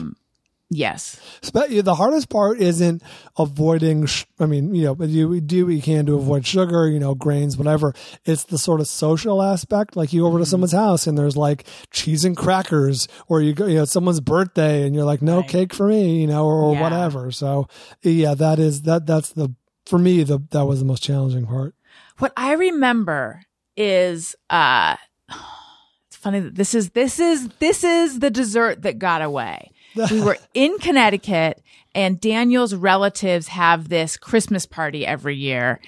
Yes. The hardest part isn't avoiding. Sh- I mean, you know, you do what you can to avoid sugar, you know, grains, whatever. It's the sort of social aspect. Like you go over to someone's house and there's like cheese and crackers, or you go, you know, someone's birthday and you're like, no Right. cake for me, you know, or, or Yeah. whatever. So yeah, that is that. That's the for me the that was the most challenging part. What I remember is uh <sighs> it's funny that this is this is this is the dessert that got away. We were <laughs> in Connecticut and Daniel's relatives have this Christmas party every year.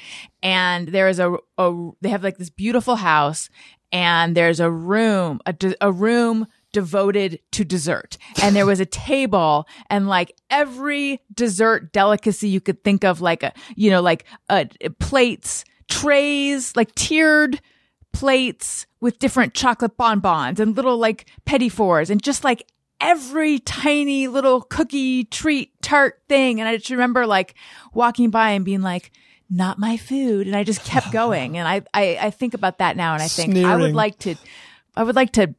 And there is a, a they have like this beautiful house and there's a room a, de- a room devoted to dessert. And there was a table and like every dessert delicacy you could think of like a you know like uh, plates trays like tiered plates with different chocolate bonbons and little like petit fours and just like every tiny little cookie treat tart thing. And i just remember like walking by and being like not my food. And i just kept <laughs> going. And i i, I think about that now and i think i would like to i would like to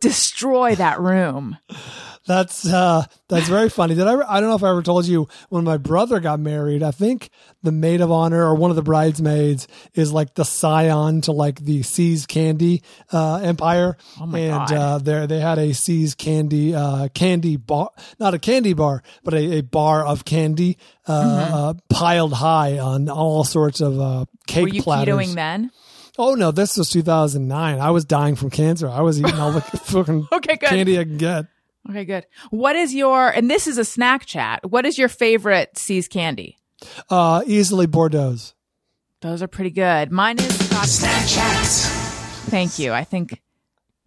destroy that room <laughs> That's uh that's very funny. Did I ever, I don't know if I ever told you when my brother got married, I think the maid of honor or one of the bridesmaids is like the scion to like the See's Candy uh empire. Oh my and God. uh there they had a See's Candy uh candy bar not a candy bar, but a, a bar of candy uh, Mm-hmm. uh piled high on all sorts of uh cake were you platters. ketoing then Oh no, this was 2009. I was dying from cancer. I was eating all the <laughs> fucking Okay, good. candy I can get. Okay good what is your and this is a snack chat what is your favorite See's candy Uh easily Bordeaux's. those are pretty good mine is scotch Thank you. I think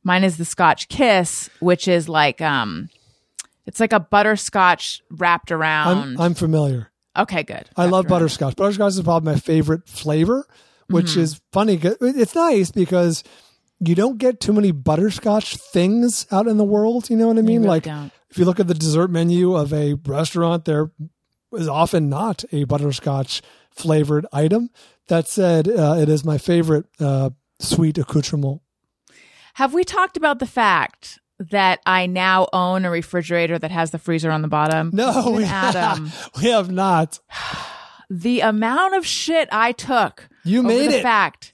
mine is the Scotch Kiss, which is like um, it's like a butterscotch wrapped around. I'm I'm familiar. okay, good. I love around. butterscotch. Butterscotch is probably my favorite flavor, which Mm-hmm. is funny. 'cause It's nice because you don't get too many butterscotch things out in the world. You know what I mean? really like don't. if you look at the dessert menu of a restaurant, there is often not a butterscotch flavored item. That said, uh, it is my favorite uh, sweet accoutrement. Have we talked about the fact that I now own a refrigerator that has the freezer on the bottom? No, we <laughs> Adam. have, we have not. <sighs> the amount of shit I took. You made the it. fact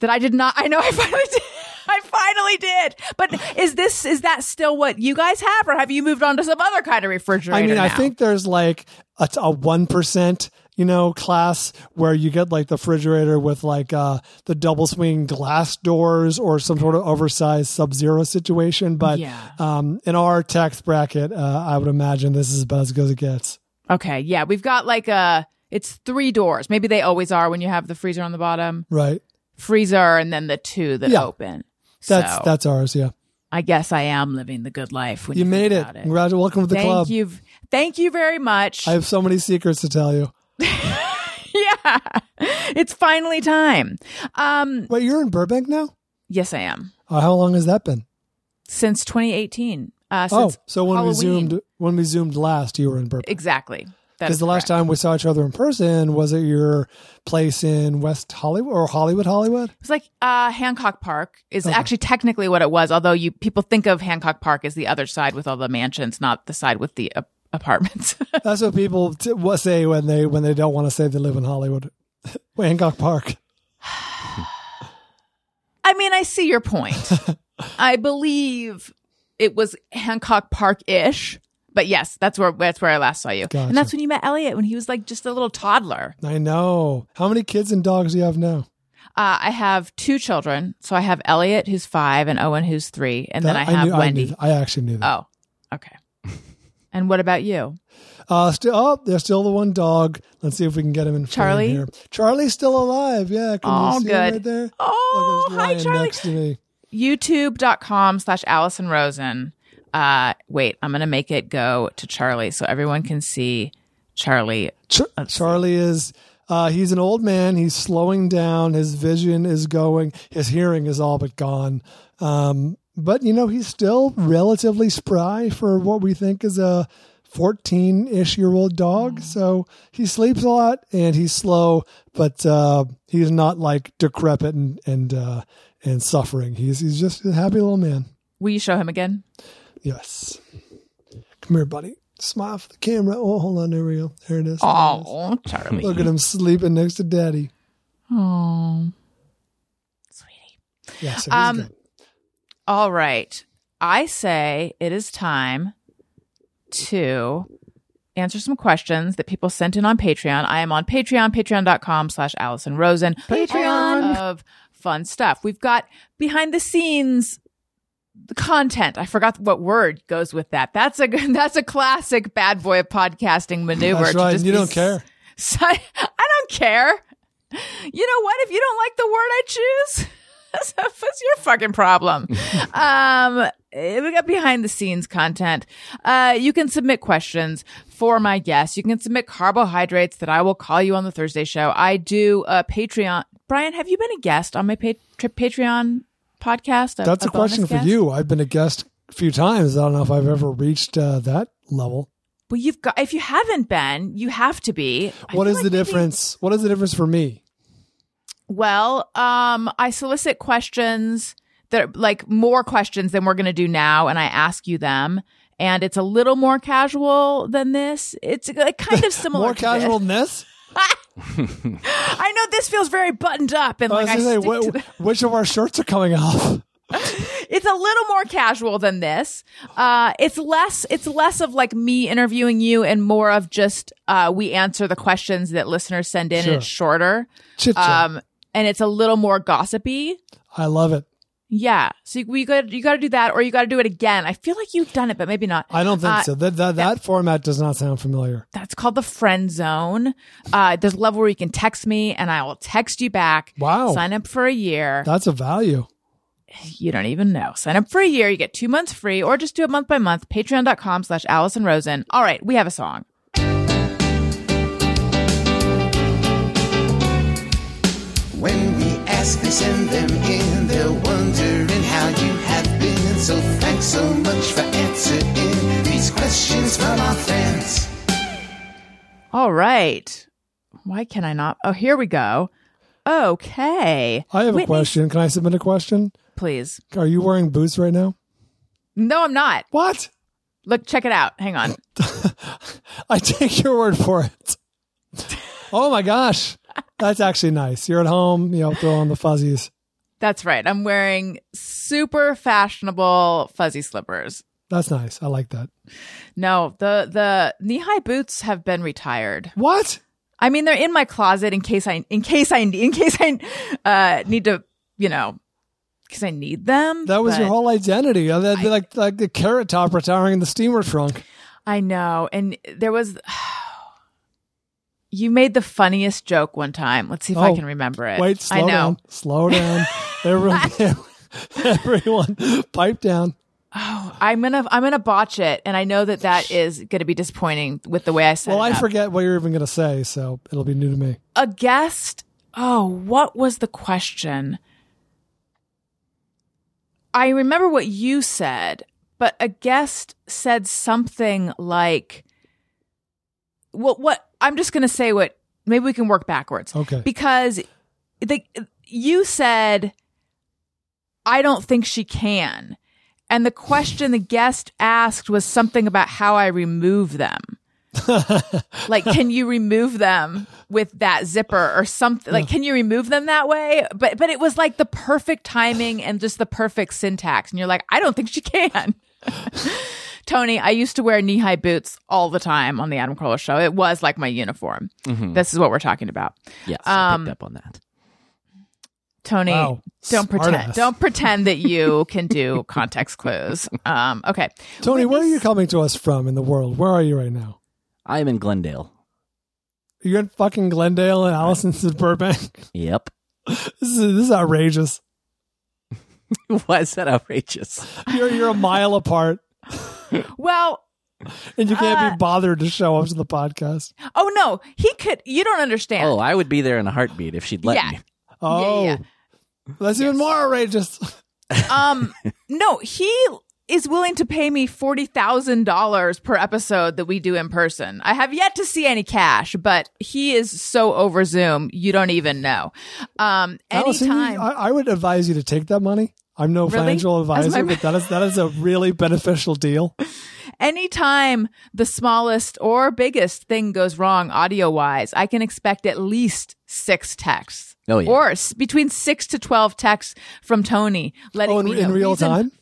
that I did not. I know I <laughs> finally did. <laughs> I finally did. But is this is that still what you guys have, or have you moved on to some other kind of refrigerator? I mean, I think there's like a a one percent, you know, class where you get like the refrigerator with like uh the double swing glass doors or some sort of oversized sub zero situation. But Yeah. um, in our tax bracket, uh, I would imagine this is about as good as it gets. Okay, yeah, we've got like a it's three doors. Maybe they always are when you have the freezer on the bottom. Right? Freezer and then the two that Yeah. open. That's so that's ours. Yeah, I guess I am living the good life when you you, made it. it. Congratulations! Welcome to the Thank club. you. Thank you very much. I have so many secrets to tell you. <laughs> yeah. It's finally time. Um Wait, you're in Burbank now? yes I am. Uh, how long has that been? Since 2018. Uh Oh, so when Halloween. we zoomed when we zoomed last, you were in Burbank. Exactly. Because the last time we saw each other in person was at your place in West Hollywood or Hollywood, Hollywood. It was like uh, Hancock Park is actually technically what it was. Although you people think of Hancock Park as the other side with all the mansions, not the side with the uh, apartments. <laughs> That's what people t- say when they when they don't want to say they live in Hollywood. <laughs> Hancock Park. I mean, I see your point. <laughs> I believe it was Hancock Park ish, but yes, that's where that's where I last saw you, Gotcha. and that's when you met Elliot when he was like just a little toddler. I know. How many kids and dogs do you have now? Uh, I have two children, so I have Elliot who's five and Owen who's three, and then I That- have knew, I, Wendy. knew, I actually knew that. oh, okay. <laughs> and what about you? Uh, still, oh, there's still the one dog. Let's see if we can get him in frame Charlie? here. Charlie's still alive. Yeah, can Oh, you see good. him right there? Oh, Look, hi, Charlie. next to me. youtube.com slash allison rosen uh wait i'm gonna make it go to charlie so everyone can see charlie Ch- Charlie is Uh, he's an old man. He's slowing down. His vision is going. His hearing is all but gone. Um, but you know, he's still relatively spry for what we think is a 14 ish year old dog. So he sleeps a lot and he's slow, but uh, he's not like decrepit and and uh, and suffering. He's he's just a happy little man. Will you show him again? Yes. Come here, buddy. Smile for the camera. Oh, hold on. There we go. There it is. Oh, Charlie. Look at him sleeping next to daddy. Oh, sweetie. Yeah, so Um, good. All right. I say it is time to answer some questions that people sent in on Patreon. I am on Patreon, patreon.com slash Allison Rosen. Patreon of fun stuff. We've got behind the scenes the content. I forgot what word goes with that. That's a <laughs> that's a classic bad boy of podcasting maneuver. That's right. just You don't care. <laughs> I don't care. You know what? If you don't like the word I choose, <laughs> that's, that's your fucking problem. um, eh, we got behind the scenes content. Uh, you can submit questions for my guests. You can submit carbohydrates that I will call you on the Thursday show. I do a Patreon. Brian, have you been a guest on my pa- Patreon podcast? That's a, bonus question for guest? you. I've been a guest a few times. I don't know if I've ever reached uh, that level. Well, you've got. If you haven't been, you have to be. I What is like the maybe- difference? What is the difference for me? Well, um, I solicit questions that are like more questions than we're going to do now, and I ask you them. And it's a little more casual than this. It's like kind of <laughs> similar. More casual than this? <laughs> I know this feels very buttoned up, and like I, say, stick to wh- the- which of our shirts are coming off? <laughs> it's a little more casual than this. Uh, it's less. It's less of like me interviewing you, and more of just uh, we answer the questions that listeners send in, Sure. and it's shorter. Um, and it's a little more gossipy. I love it. Yeah. So you, you got you got to do that, or you got to do it again. I feel like you've done it, but maybe not. I don't think Uh, so. That that, that format does not sound familiar. That's called the friend zone. Uh, there's a level where you can text me, and I will text you back. Wow. Sign up for a year. That's a value. you don't even know. Sign up for a year. You get two months free, or just do it month by month. Patreon.com slash Allison Rosen. All right, we have a song. When we ask, they send them in. They're wondering how you have been. So thanks so much for answering these questions from our fans. All right. Why can I not? Oh, here we go. Okay. I have a Whitney, question. Can I submit a question? Please. Are you wearing boots right now? No, I'm not. What? Look, check it out. Hang on. <laughs> I take your word for it. Oh my gosh. That's actually nice. You're at home, you know, throw on the fuzzies. That's right. I'm wearing super fashionable fuzzy slippers. That's nice. I like that. No, the the knee high boots have been retired. What? I mean, they're in my closet in case I in case I in case I uh, need to, you know, because I need them. That was your whole identity. Uh, be like like the carrot top retiring in the steamer trunk. I know, and there was. <sighs> You made the funniest joke one time. Let's see if I Oh, can remember it. Wait, slow I know. down. Slow down. <laughs> Everyone, <laughs> everyone, pipe down. Oh, I'm gonna I'm gonna botch it, and I know that that is gonna be disappointing with the way I said it. Well. I up. forget what you're even going to say, so it'll be new to me. a guest. Oh, what was the question? I remember what you said, but a guest said something like, "What? What? I'm just going to say what. Maybe we can work backwards. Okay. Because the you said, I don't think she can, and the question the guest asked was something about how I remove them <laughs> like can you remove them with that zipper or something like can you remove them that way but but it was like the perfect timing and just the perfect syntax and you're like i don't think she can <laughs> tony i used to wear knee-high boots all the time on the adam carolla show it was like my uniform this is what we're talking about Yes, I Um, picked up on that. tony Wow. don't pretend Smartass. don't pretend that you <laughs> can do context clues um okay Tony, where are you coming to us from in the world? Where are you right now? I'm in Glendale. You're in fucking Glendale and Allison's in Burbank. <laughs> Yep. This is, this is outrageous. <laughs> Why is that outrageous? You're you're a mile apart. <laughs> Well, and you can't Uh, be bothered to show up to the podcast. Oh no, he could. You don't understand. Oh, I would be there in a heartbeat if she'd let Yeah. me. Oh, yeah. that's even more outrageous. <laughs> Um, no, he is willing to pay me forty thousand dollars per episode that we do in person. I have yet to see any cash, but he is so over Zoom, you don't even know. Um, Allison, anytime. I, I would advise you to take that money. I'm no Really? financial As my- advisor, but that is that is a really beneficial deal. <laughs> anytime the smallest or biggest thing goes wrong audio wise, I can expect at least six texts. Oh, yeah. Or s- between six to 12 texts from Tony letting Oh, in, me in real Reason- time.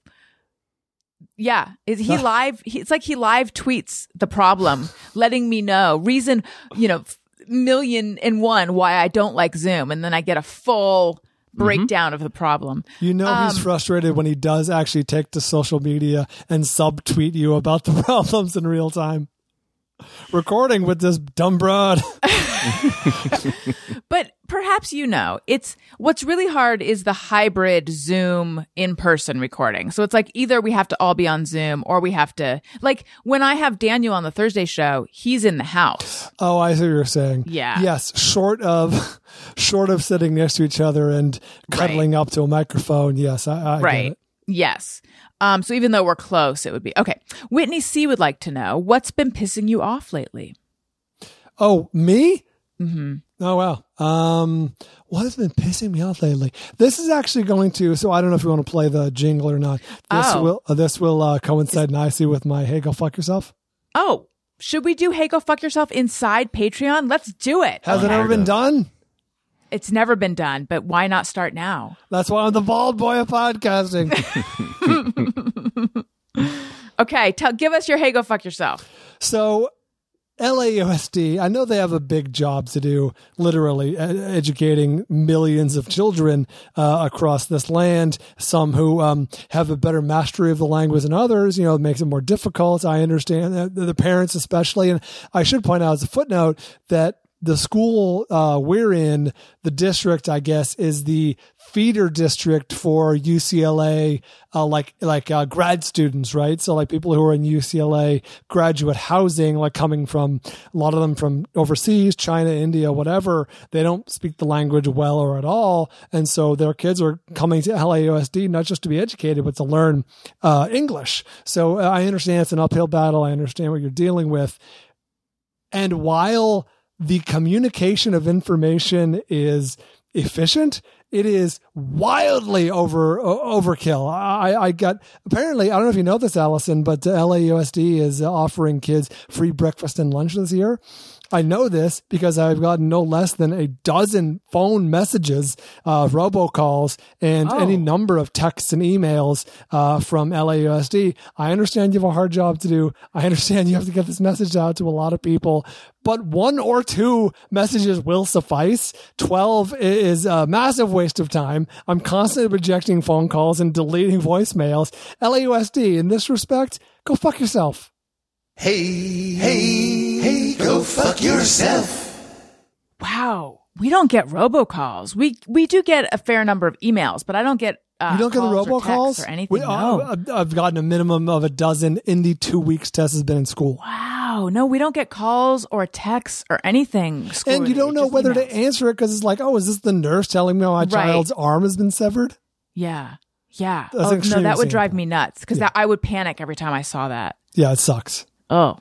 Yeah. Is he live? He, it's like he live tweets the problem, <laughs> letting me know reason, you know, f- million and one why I don't like Zoom. And then I get a full breakdown of the problem. You know Um, he's frustrated when he does actually take to social media and subtweet you about the <laughs> problems in real time. Recording with this dumb broad. <laughs> But perhaps you know, it's what's really hard is the hybrid Zoom in person recording. So it's like either we have to all be on Zoom or we have to, like when I have Daniel on the Thursday show, he's in the house. Oh, I see what you're saying. Yeah. Yes, short of <laughs> short of sitting next to each other and cuddling up to a microphone. Yes, I, I get right. Yes. Um, so even though we're close, it would be okay. Whitney C would like to know what's been pissing you off lately. Oh, me? hmm Oh wow. Um, what has been pissing me off lately? This is actually going to. So I don't know if you want to play the jingle or not. This Oh. will. Uh, this will uh, coincide nicely with my "Hey, go fuck yourself." Oh, should we do Hey Go Fuck Yourself inside Patreon? Let's do it. Has it ever been done? It's never been done, but why not start now? That's why I'm the bald boy of podcasting. <laughs> Okay, tell give us your Hey Go Fuck Yourself. so, LAUSD, I know they have a big job to do, literally educating millions of children uh, across this land. Some who um, have a better mastery of the language than others. You know, it makes it more difficult. I understand that, the parents, especially. And I should point out as a footnote that the school uh, we're in, the district, I guess, is the feeder district for UCLA, uh, like like uh, grad students, right? So like people who are in UCLA graduate housing, like coming from a lot of them from overseas, China, India, whatever. They don't speak the language well or at all, and so their kids are coming to LAUSD not just to be educated, but to learn uh, English. So uh, I understand it's an uphill battle. I understand what you're dealing with, and while the communication of information is efficient, it is wildly over o- overkill. I, I got apparently I don't know if you know this, Allison, but uh, LAUSD is offering kids free breakfast and lunch this year. I know this because I've gotten no less than a dozen phone messages, uh, robocalls, and Oh. any number of texts and emails uh, from LAUSD. I understand you have a hard job to do. I understand you have to get this message out to a lot of people, but one or two messages will suffice. 12 is a massive waste of time. I'm constantly rejecting phone calls and deleting voicemails. LAUSD, in this respect, go fuck yourself. Hey, hey, hey, go fuck yourself. Wow, we don't get robocalls. We we do get a fair number of emails, but I don't get. Uh, You don't get the calls or robocalls texts or anything. We- no. uh, I've- I've gotten a minimum of a dozen in the two weeks Tess has been in school. wow, no, we don't get calls or texts or anything. And you don't know just whether to answer it because it's like, oh, is this the nurse telling me my Right. child's arm has been severed? Yeah, yeah. That's oh, no, that would drive me nuts because I would panic every time I saw that. Yeah, it sucks. Oh,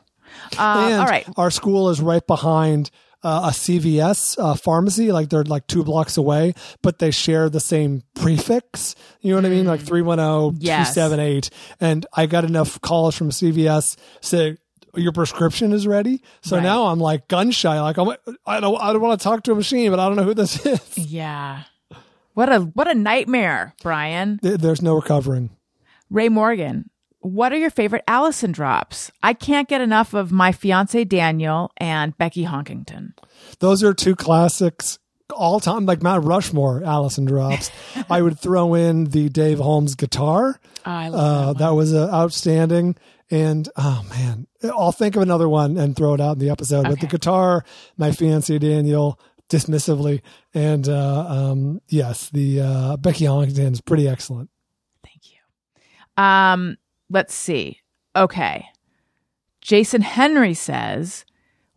uh, all right. our school is right behind uh, a CVS uh, pharmacy. Like they're like two blocks away, but they share the same prefix. You know what I mean? Like 310 Mm. Yes. 278. And I got enough calls from CVS saying, your prescription is ready. So Right. now I'm like gun shy. Like I'm, I don't, I don't want to talk to a machine, but I don't know who this <laughs> is. Yeah. What a what a nightmare, Brian. There's no recovering. Ray Morgan, what are your favorite Allison drops? I can't get enough of my fiance Daniel and Becky Honkington. Those are two classics all time, like Mount Rushmore, Allison drops. <laughs> I would throw in the Dave Holmes guitar. Oh, I love Uh, that. that was uh, outstanding. And oh man, I'll think of another one and throw it out in the episode. But the guitar, my fiance Daniel, dismissively, and uh, um, yes, the uh, Becky Honkington is pretty excellent. Thank you. Um, let's see. Okay. Jason Henry says,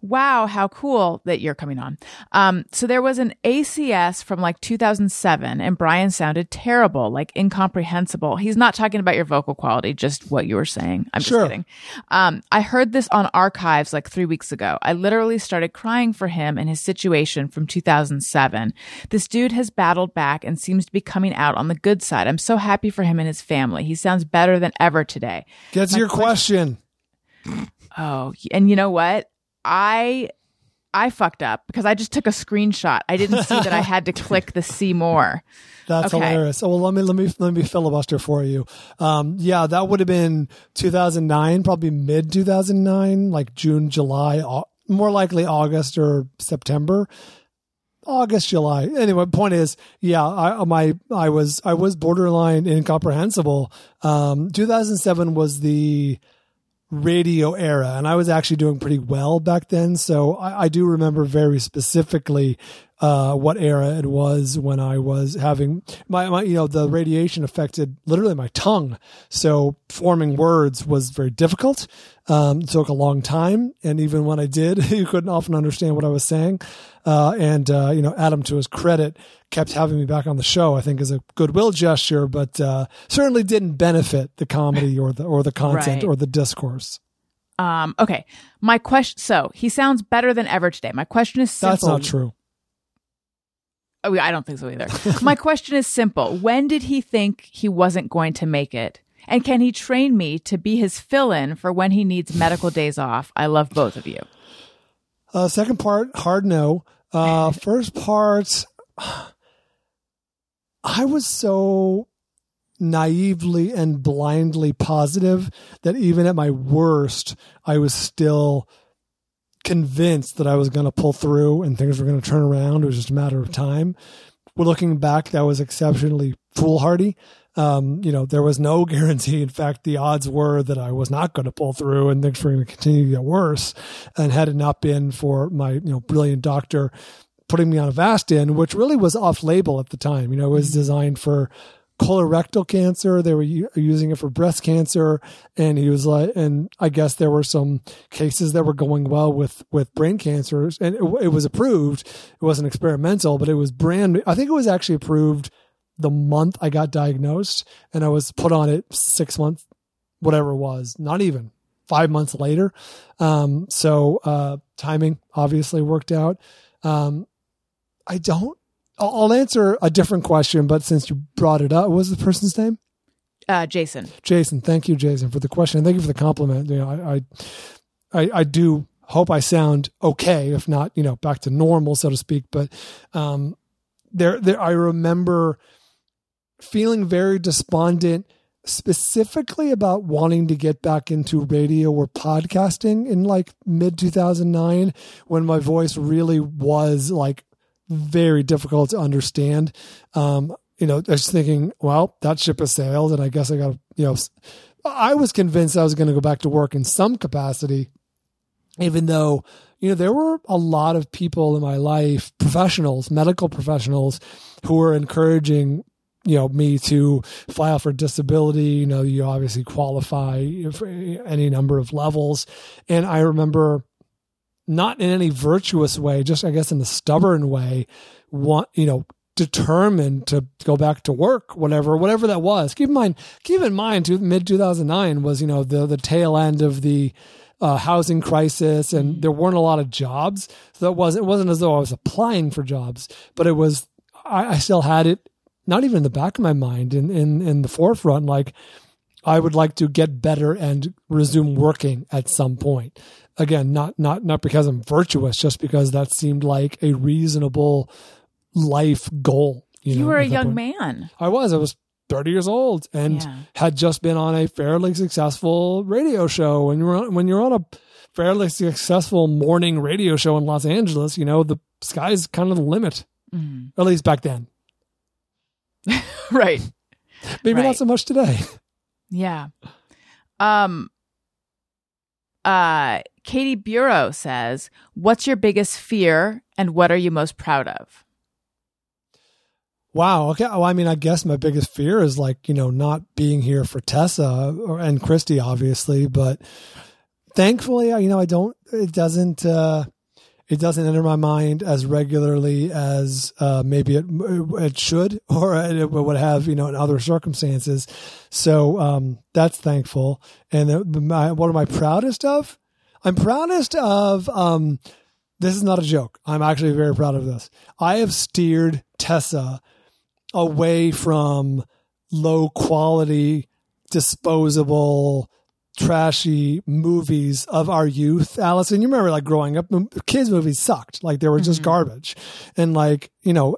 Wow, how cool that you're coming on. Um, so there was an ACS from like 2007 and Brian sounded terrible, like incomprehensible. He's not talking about your vocal quality, just what you were saying. I'm Sure. just kidding. Um, I heard this on archives like three weeks ago. I literally started crying for him and his situation from 2007. This dude has battled back and seems to be coming out on the good side. I'm so happy for him and his family. He sounds better than ever today. Get to your question. Oh, and you know what? I I fucked up because I just took a screenshot. I didn't see that I had to <laughs> click the see more. That's Okay. hilarious. Oh, well, let me let me let me filibuster for you. Um, yeah, that would have been 2009, probably mid 2009, like June, July, more likely August or September. August, July. Anyway, point is, yeah, I my I was I was borderline incomprehensible. Um, 2007 was the radio era, and I was actually doing pretty well back then. So I, I do remember very specifically uh, what era it was when I was having my, my, you know, the radiation affected literally my tongue. So forming words was very difficult. Um, it took a long time, and even when I did, <laughs> you couldn't often understand what I was saying. Uh, and uh, you know, Adam, to his credit, kept having me back on the show. I think as a goodwill gesture, but uh, certainly didn't benefit the comedy or the or the <laughs> content Right. or the discourse. Um, okay, my question. So he sounds better than ever today. My question is simple. That's not true. Oh, I don't think so either. my question is simple. When did he think he wasn't going to make it? And can he train me to be his fill-in for when he needs medical days off? I love both of you. Uh, second part, hard no. Uh, <laughs> first part, I was so naively and blindly positive that even at my worst, I was still convinced that I was going to pull through and things were going to turn around. It was just a matter of time. Well, looking back, that was exceptionally foolhardy. Um, you know, there was no <laughs> guarantee. In fact, the odds were that I was not going to pull through and things were going to continue to get worse. And had it not been for my, you know, brilliant doctor putting me on Avastin, which really was off label at the time, you know, it was designed for colorectal cancer. They were u- using it for breast cancer. And he was like, and I guess there were some cases that were going well with, with brain cancers and it, it was approved. It wasn't experimental, but it was brand, I think it was actually approved the month I got diagnosed and I was put on it six months, whatever it was, not even five months later. Um, so, uh, timing obviously worked out. Um, I don't, I'll, answer a different question, but since you brought it up, what was the person's name? Uh, Jason. Jason. Thank you, Jason, for the question. Thank you for the compliment. You know, I, I, I, I do hope I sound okay, if not, you know, back to normal, so to speak. But, um, there, there, I remember feeling very despondent specifically about wanting to get back into radio or podcasting in like mid 2009 when my voice really was like very difficult to understand. Um you know i was thinking well that ship has sailed and i guess i got to you know I was convinced i was going to go back to work in some capacity even though you know there were a lot of people in my life professionals medical professionals who were encouraging you know me to file for disability. You know you obviously qualify for any number of levels. And i remember not in any virtuous way just i guess in a stubborn way want you know determined to go back to work whatever whatever that was. Keep in mind keep in mind mid 2009 was you know the the tail end of the uh, housing crisis and there weren't a lot of jobs. So it wasn't it wasn't as though i was applying for jobs but it was i, I still had it not even in the back of my mind in in in the forefront like I would like to get better and resume working at some point. Again, not not not because I'm virtuous, just because that seemed like a reasonable life goal. You, You know, were a young point. man. I was. I was 30 years old and Yeah. had just been on a fairly successful radio show. When you're on, when you're on a fairly successful morning radio show in Los Angeles, you know the sky's kind of the limit. Mhm. At least back then. <laughs> Right. Maybe Right. not so much today. Yeah. Um uh Katie Bureau says, "What's your biggest fear and what are you most proud of?" Wow. Okay. Well, I mean, I guess my biggest fear is like, you know, not being here for Tessa or, and Christy, obviously, but thankfully, you know, I don't. It doesn't. Uh, it doesn't enter my mind as regularly as uh, maybe it it should <laughs> or it would have, you know, in other circumstances. So um, that's thankful. And my, what am I proudest of? I'm proudest of. Um, this is not a joke. I'm actually very proud of this. I have steered Tessa away from low quality, disposable, trashy movies of our youth. Allison, you remember like growing up, kids movies sucked. Like they were just garbage. And like, you know,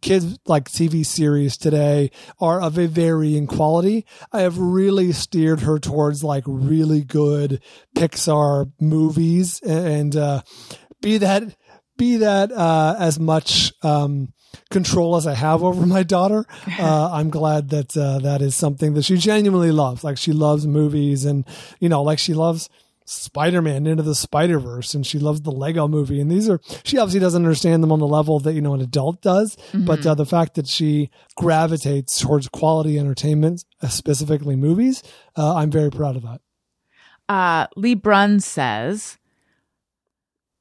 kids like TV series today are of a varying quality. I have really steered her towards like really good Pixar movies and, uh, be that, be that, uh, as much, um, control as I have over my daughter. <laughs> Uh, I'm glad that uh, that is something that she genuinely loves. Like she loves movies, and you know, like she loves Spider-Man into the Spider-Verse, and she loves the Lego Movie. And these are she obviously doesn't understand them on the level that you know an adult does, but uh, the fact that she gravitates towards quality entertainment, uh, specifically movies, uh, I'm very proud of that. Uh, Lee Brun says,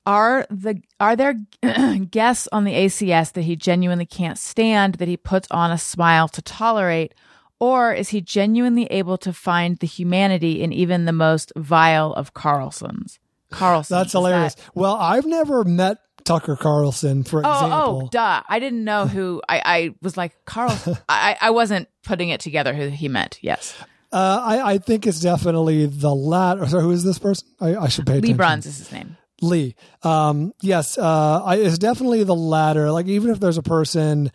"Are the are there <clears throat> guests on the ACS that he genuinely can't stand that he puts on a smile to tolerate, or is he genuinely able to find the humanity in even the most vile of Carlsons?" Carlson, That's hilarious. That, Well, I've never met Tucker Carlson, for oh, example. oh, duh! I didn't know who. I, I was like Carlson. <laughs> I, I wasn't putting it together who he meant. Yes, Uh, I, I think it's definitely the latter. Sorry, who is this person? I, I should pay Lee attention. Bruns is his name. Lee. Um, yes, uh, I, it's definitely the latter. Like even if there's a person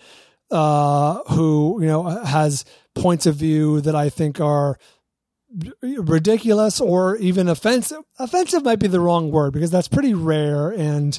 uh, who you know has points of view that I think are ridiculous or even offensive. Offensive might be the wrong word because that's pretty rare. And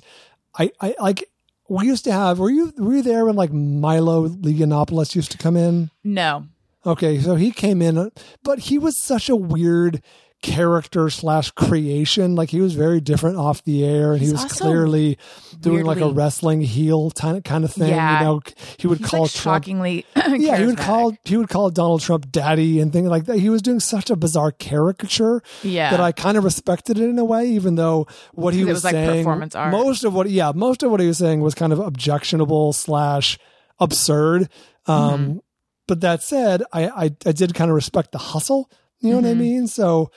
I, I like we used to have. Were you were you there when like Milo Yiannopoulos used to come in? No, Okay, so he came in, but he was such a weird character slash creation. Like he was very different off the air, and He's he was clearly doing like a wrestling heel kind of kind of thing. Yeah. You know, he would he's call like Trump. shockingly. <clears throat> Yeah, he would call he would call Donald Trump daddy and things like that. He was doing such a bizarre caricature Yeah. that I kind of respected it in a way, even though what he was, was like saying, performance art. most of what, yeah, most of what he was saying was kind of objectionable slash absurd. Um, Mm-hmm. But that said, I, I I did kind of respect the hustle. You know what I Mm-hmm. mean? So.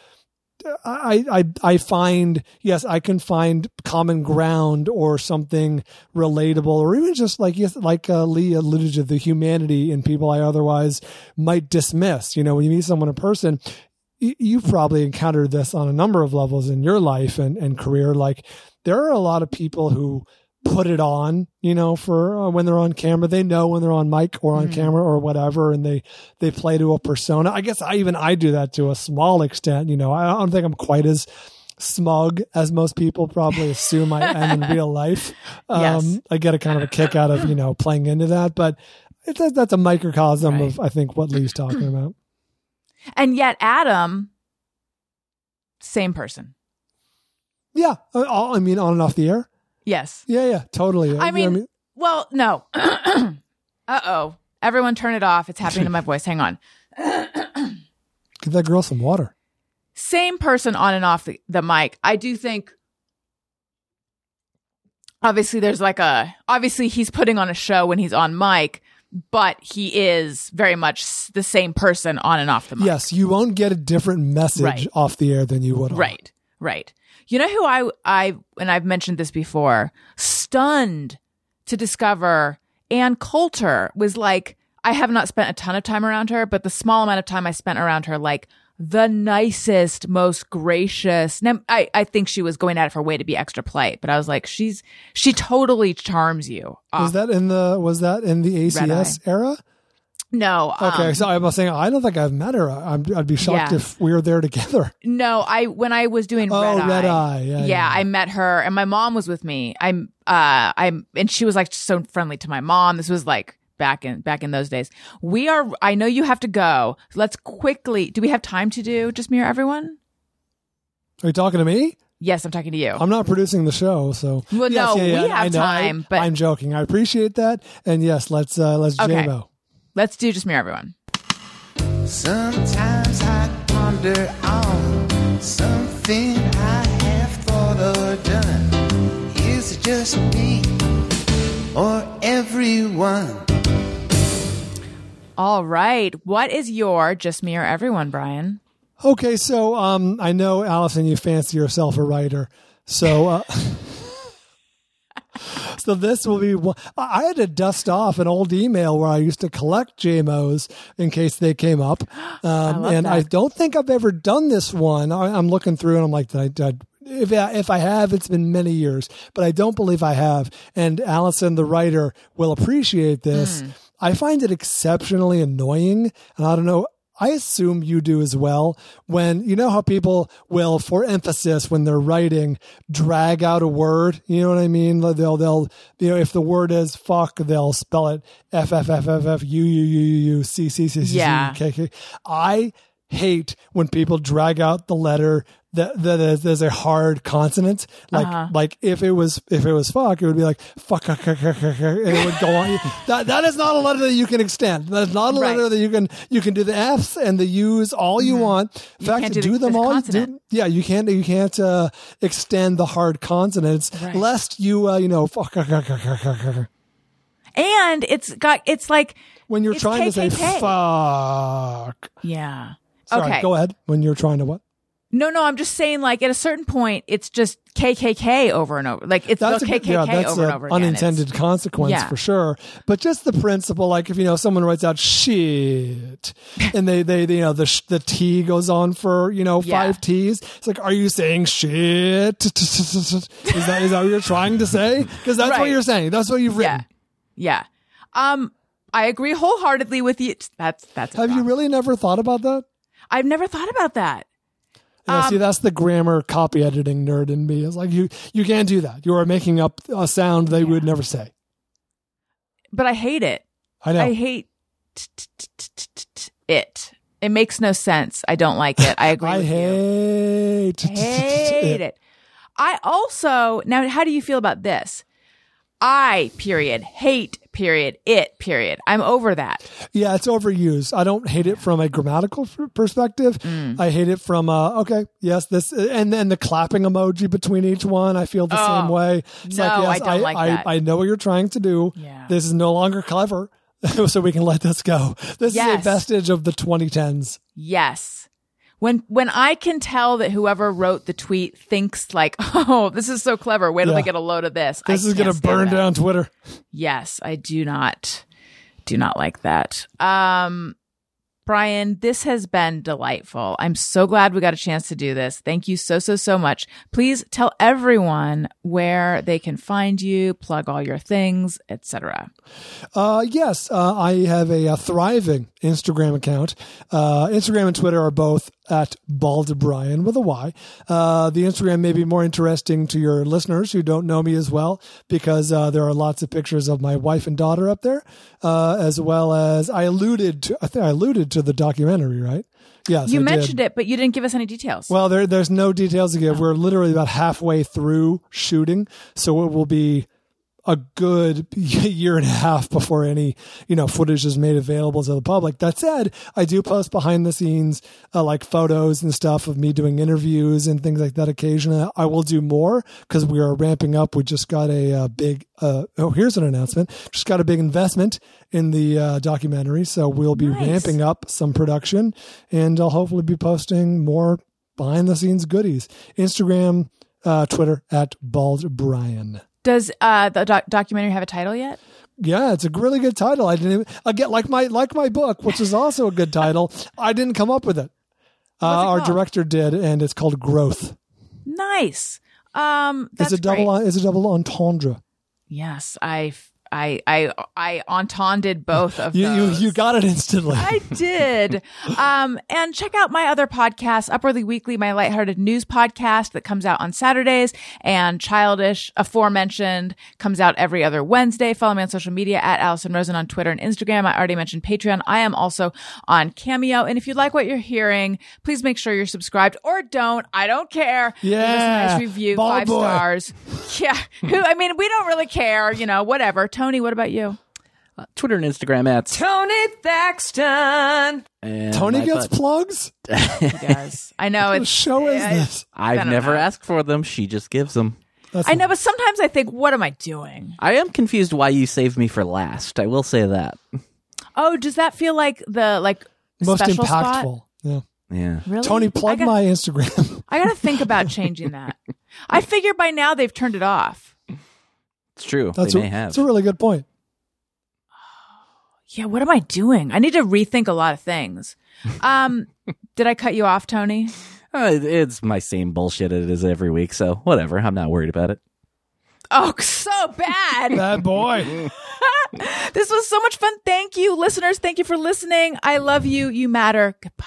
I, I I find yes I can find common ground or something relatable or even just like yes like uh, Lee alluded to the humanity in people I otherwise might dismiss you know when you meet someone in person you've probably encountered this on a number of levels in your life and, and career like there are a lot of people who put it on you know for uh, when they're on camera. They know when they're on mic or on camera or whatever and they they play to a persona. I guess i even i do that to a small extent you know. I don't think i'm quite as smug as most people probably assume i am in real life. <laughs> Um Yes. i get a kind of a kick out of you know playing into that but it, that- that's a microcosm Right. of i think what lee's talking about. <clears throat> And yet, Adam, same person. yeah uh, i mean on and off the air Yes. yeah yeah totally I know what mean, well, no. <clears throat> uh oh. Everyone turn it off. It's happening to my voice. Hang on. give that girl some water Same person on and off the, the mic. I do think. Obviously, there's like a. Obviously, he's putting on a show when he's on mic, but he is very much the same person on and off the mic. yes you won't get a different message Right. off the air than you would on. Right. Right. You know who I I and I've mentioned this before, stunned to discover Ann Coulter was like I have not spent a ton of time around her, but the small amount of time I spent around her like the nicest, most gracious. Now, I, I think she was going out of her way to be extra polite, but I was like, she's she totally charms you. was uh, that in the was that in the acs era no, Okay, um, so I was saying I don't think I've met her. I'm, I'd be shocked Yeah. if we were there together. No, I when I was doing Oh, Red, Red Eye, Eye, yeah, yeah. I met her, and my mom was with me. I'm, uh, I'm, and she was like so friendly to my mom. This was like back in back in those days. We are. I know you have to go. Let's quickly. Do we have time to do just me or everyone? Are you talking to me? Yes, I'm talking to you. I'm not producing the show, so Well, Yes, no, yeah, yeah, we have I know. I- time, but- I'm joking. I appreciate that, and yes, let's uh, let's Okay. Let's do just mirror everyone. Sometimes I ponder on something I have thought or done? Is it just me or everyone? All right. What is your just me or everyone, Brian? Okay, so um, I know Allison, you fancy yourself a writer, so uh, <laughs> so this will be. I I had to dust off an old email where I used to collect JMOs in case they came up, <gasps> um, love and I don't think I've ever done this one. I, I'm looking through and I'm like, did I, did I- if I, if I have, it's been many years, but I don't believe I have. And Allison, the writer, will appreciate this. I find it exceptionally annoying, and I don't know. I assume you do as well. When you know how people will, for emphasis, when they're writing, drag out a word. You know what I mean? They'll they'll you know if the word is fuck, they'll spell it f f f f f u u u u u c c c c c k k. I hate when people drag out the letter that that there's a hard consonant. Like Uh-huh. like if it was if it was fuck, it would be like fuck, and it would go on. <laughs> That that is not a letter that you can extend. That is not a Right. letter that you can you can do the f's and the u's all you want. In You fact, do, do the- them all. Do, yeah, you can't you can't uh, extend the hard consonants Right. lest you uh, you know fuck And it's got it's like when you're trying to say fuck. yeah. Sorry, okay. go ahead. When you're trying to what? No, no, I'm just saying like at a certain point it's just KKK over and over. Like it's That's the a KKK yeah, that's over and over again. unintended It's- consequence Yeah. for sure. But just the principle, like if you know someone writes out shit, <laughs> and they they, they you know the sh- the T goes on for you know Yeah. five T's. It's like, are you saying shit? <laughs> Is that is that what you're trying to say? Because that's what you're saying. That's what you've written. Yeah. Yeah. Um I agree wholeheartedly with you. That's that's Have you really never thought about that? I've never thought about that. Yeah, Um, see, that's the grammar copy editing nerd in me. It's like you you can't do that. You are making up a sound they would never say. But I hate it. I know. I hate it. It makes no sense. I don't like it. I <laughs> agree I with you. I hate, I hate <laughs> it. I also now. How do you feel about this? I period hate period it period. I'm over that. Yeah, it's overused. I don't hate it from a grammatical perspective. Mm. I hate it from uh okay, yes, this and then the clapping emoji between each one. I feel the same Oh, way. It's no, I yes, don't like I, that. I know what you're trying to do. Yeah. This is no longer clever. <laughs> so we can let this go. This is a vestige of the 2010s. Yes. When when I can tell that whoever wrote the tweet thinks like, <laughs> oh, this is so clever. Wait till Yeah. they get a load of this. This I is gonna burn that. down Twitter. Yes, I do not do not like that. Um Brian, this has been delightful. I'm so glad we got a chance to do this. Thank you so so so much. Please tell everyone where they can find you, plug all your things, etc. Uh, yes, uh, I have a, uh thriving Instagram account. Uh, Instagram and Twitter are both at Bald Brian with a Y. Uh, the Instagram may be more interesting to your listeners who don't know me as well because uh, there are lots of pictures of my wife and daughter up there, uh, as well as I alluded to. I think I alluded to the documentary, right? Yes, You I did. mentioned it, but you didn't give us any details. Well, there, there's no details to give. We're literally about halfway through shooting, so it will be a good <laughs> year and a half before any you know footage is made available to the public. That said, I do post behind the scenes uh, like photos and stuff of me doing interviews and things like that. Occasionally, I will do more because we are ramping up. We just got a, uh big. Uh, oh, here's an announcement. Just got a big investment in the uh, documentary, so we'll be Nice. ramping up some production, and I'll hopefully be posting more behind the scenes goodies. Instagram, uh, Twitter at Bald Brian. Does uh, the doc- documentary have a title yet? Yeah, it's a really good title. I didn't even, again like my like my book, which is also a good title. <laughs> I didn't come up with it. Uh, it our director did, and it's called Growth. Nice. Um, that's it's a double. great. It's a double entendre. Yes, I, I, I, I entended both of You, you those. you got it instantly. I did. Um, and check out my other podcast, Upwardly Weekly, my lighthearted news podcast that comes out on Saturdays, and Childish, aforementioned, comes out every other Wednesday. Follow me on social media at Allison Rosen on Twitter and Instagram. I already mentioned Patreon. I am also on Cameo. And if you like what you're hearing, please make sure you're subscribed or don't. I don't care. Leave us a Yeah. nice review, Ball five boy. stars. <laughs> Yeah. Who, I mean, we don't really care, you know, whatever. Tony, what about you? Uh, Twitter and Instagram at Tony Thaxton. and Tony my gets butt. <laughs> plugs. Yes, I know What it's show is I- this? I I've don't never know. asked for them. She just gives them. That's I know, but sometimes I think, what am I doing? I am confused why you saved me for last. I will say that. Oh, does that feel like the like most special impactful. spot? Yeah. Yeah. Really? Tony, I plug got- my Instagram. I got to think about changing that. <laughs> I figure by now they've turned it off. It's true. That's they a, may have. that's a really good point. Yeah, what am I doing? I need to rethink a lot of things. Um, <laughs> did I cut you off, Tony? Uh, it's my same bullshit it is every week, so whatever. I'm not worried about it. Oh, <laughs> so bad. Bad boy. <laughs> this was so much fun. Thank you, listeners. Thank you for listening. I love you. You matter. Goodbye.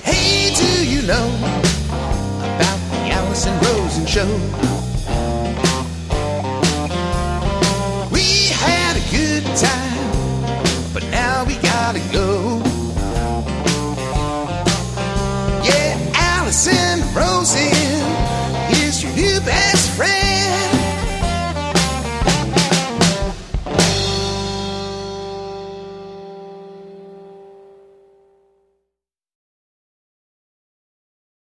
Hey, do you know about the Allison Rosen show? good time, but now we gotta go.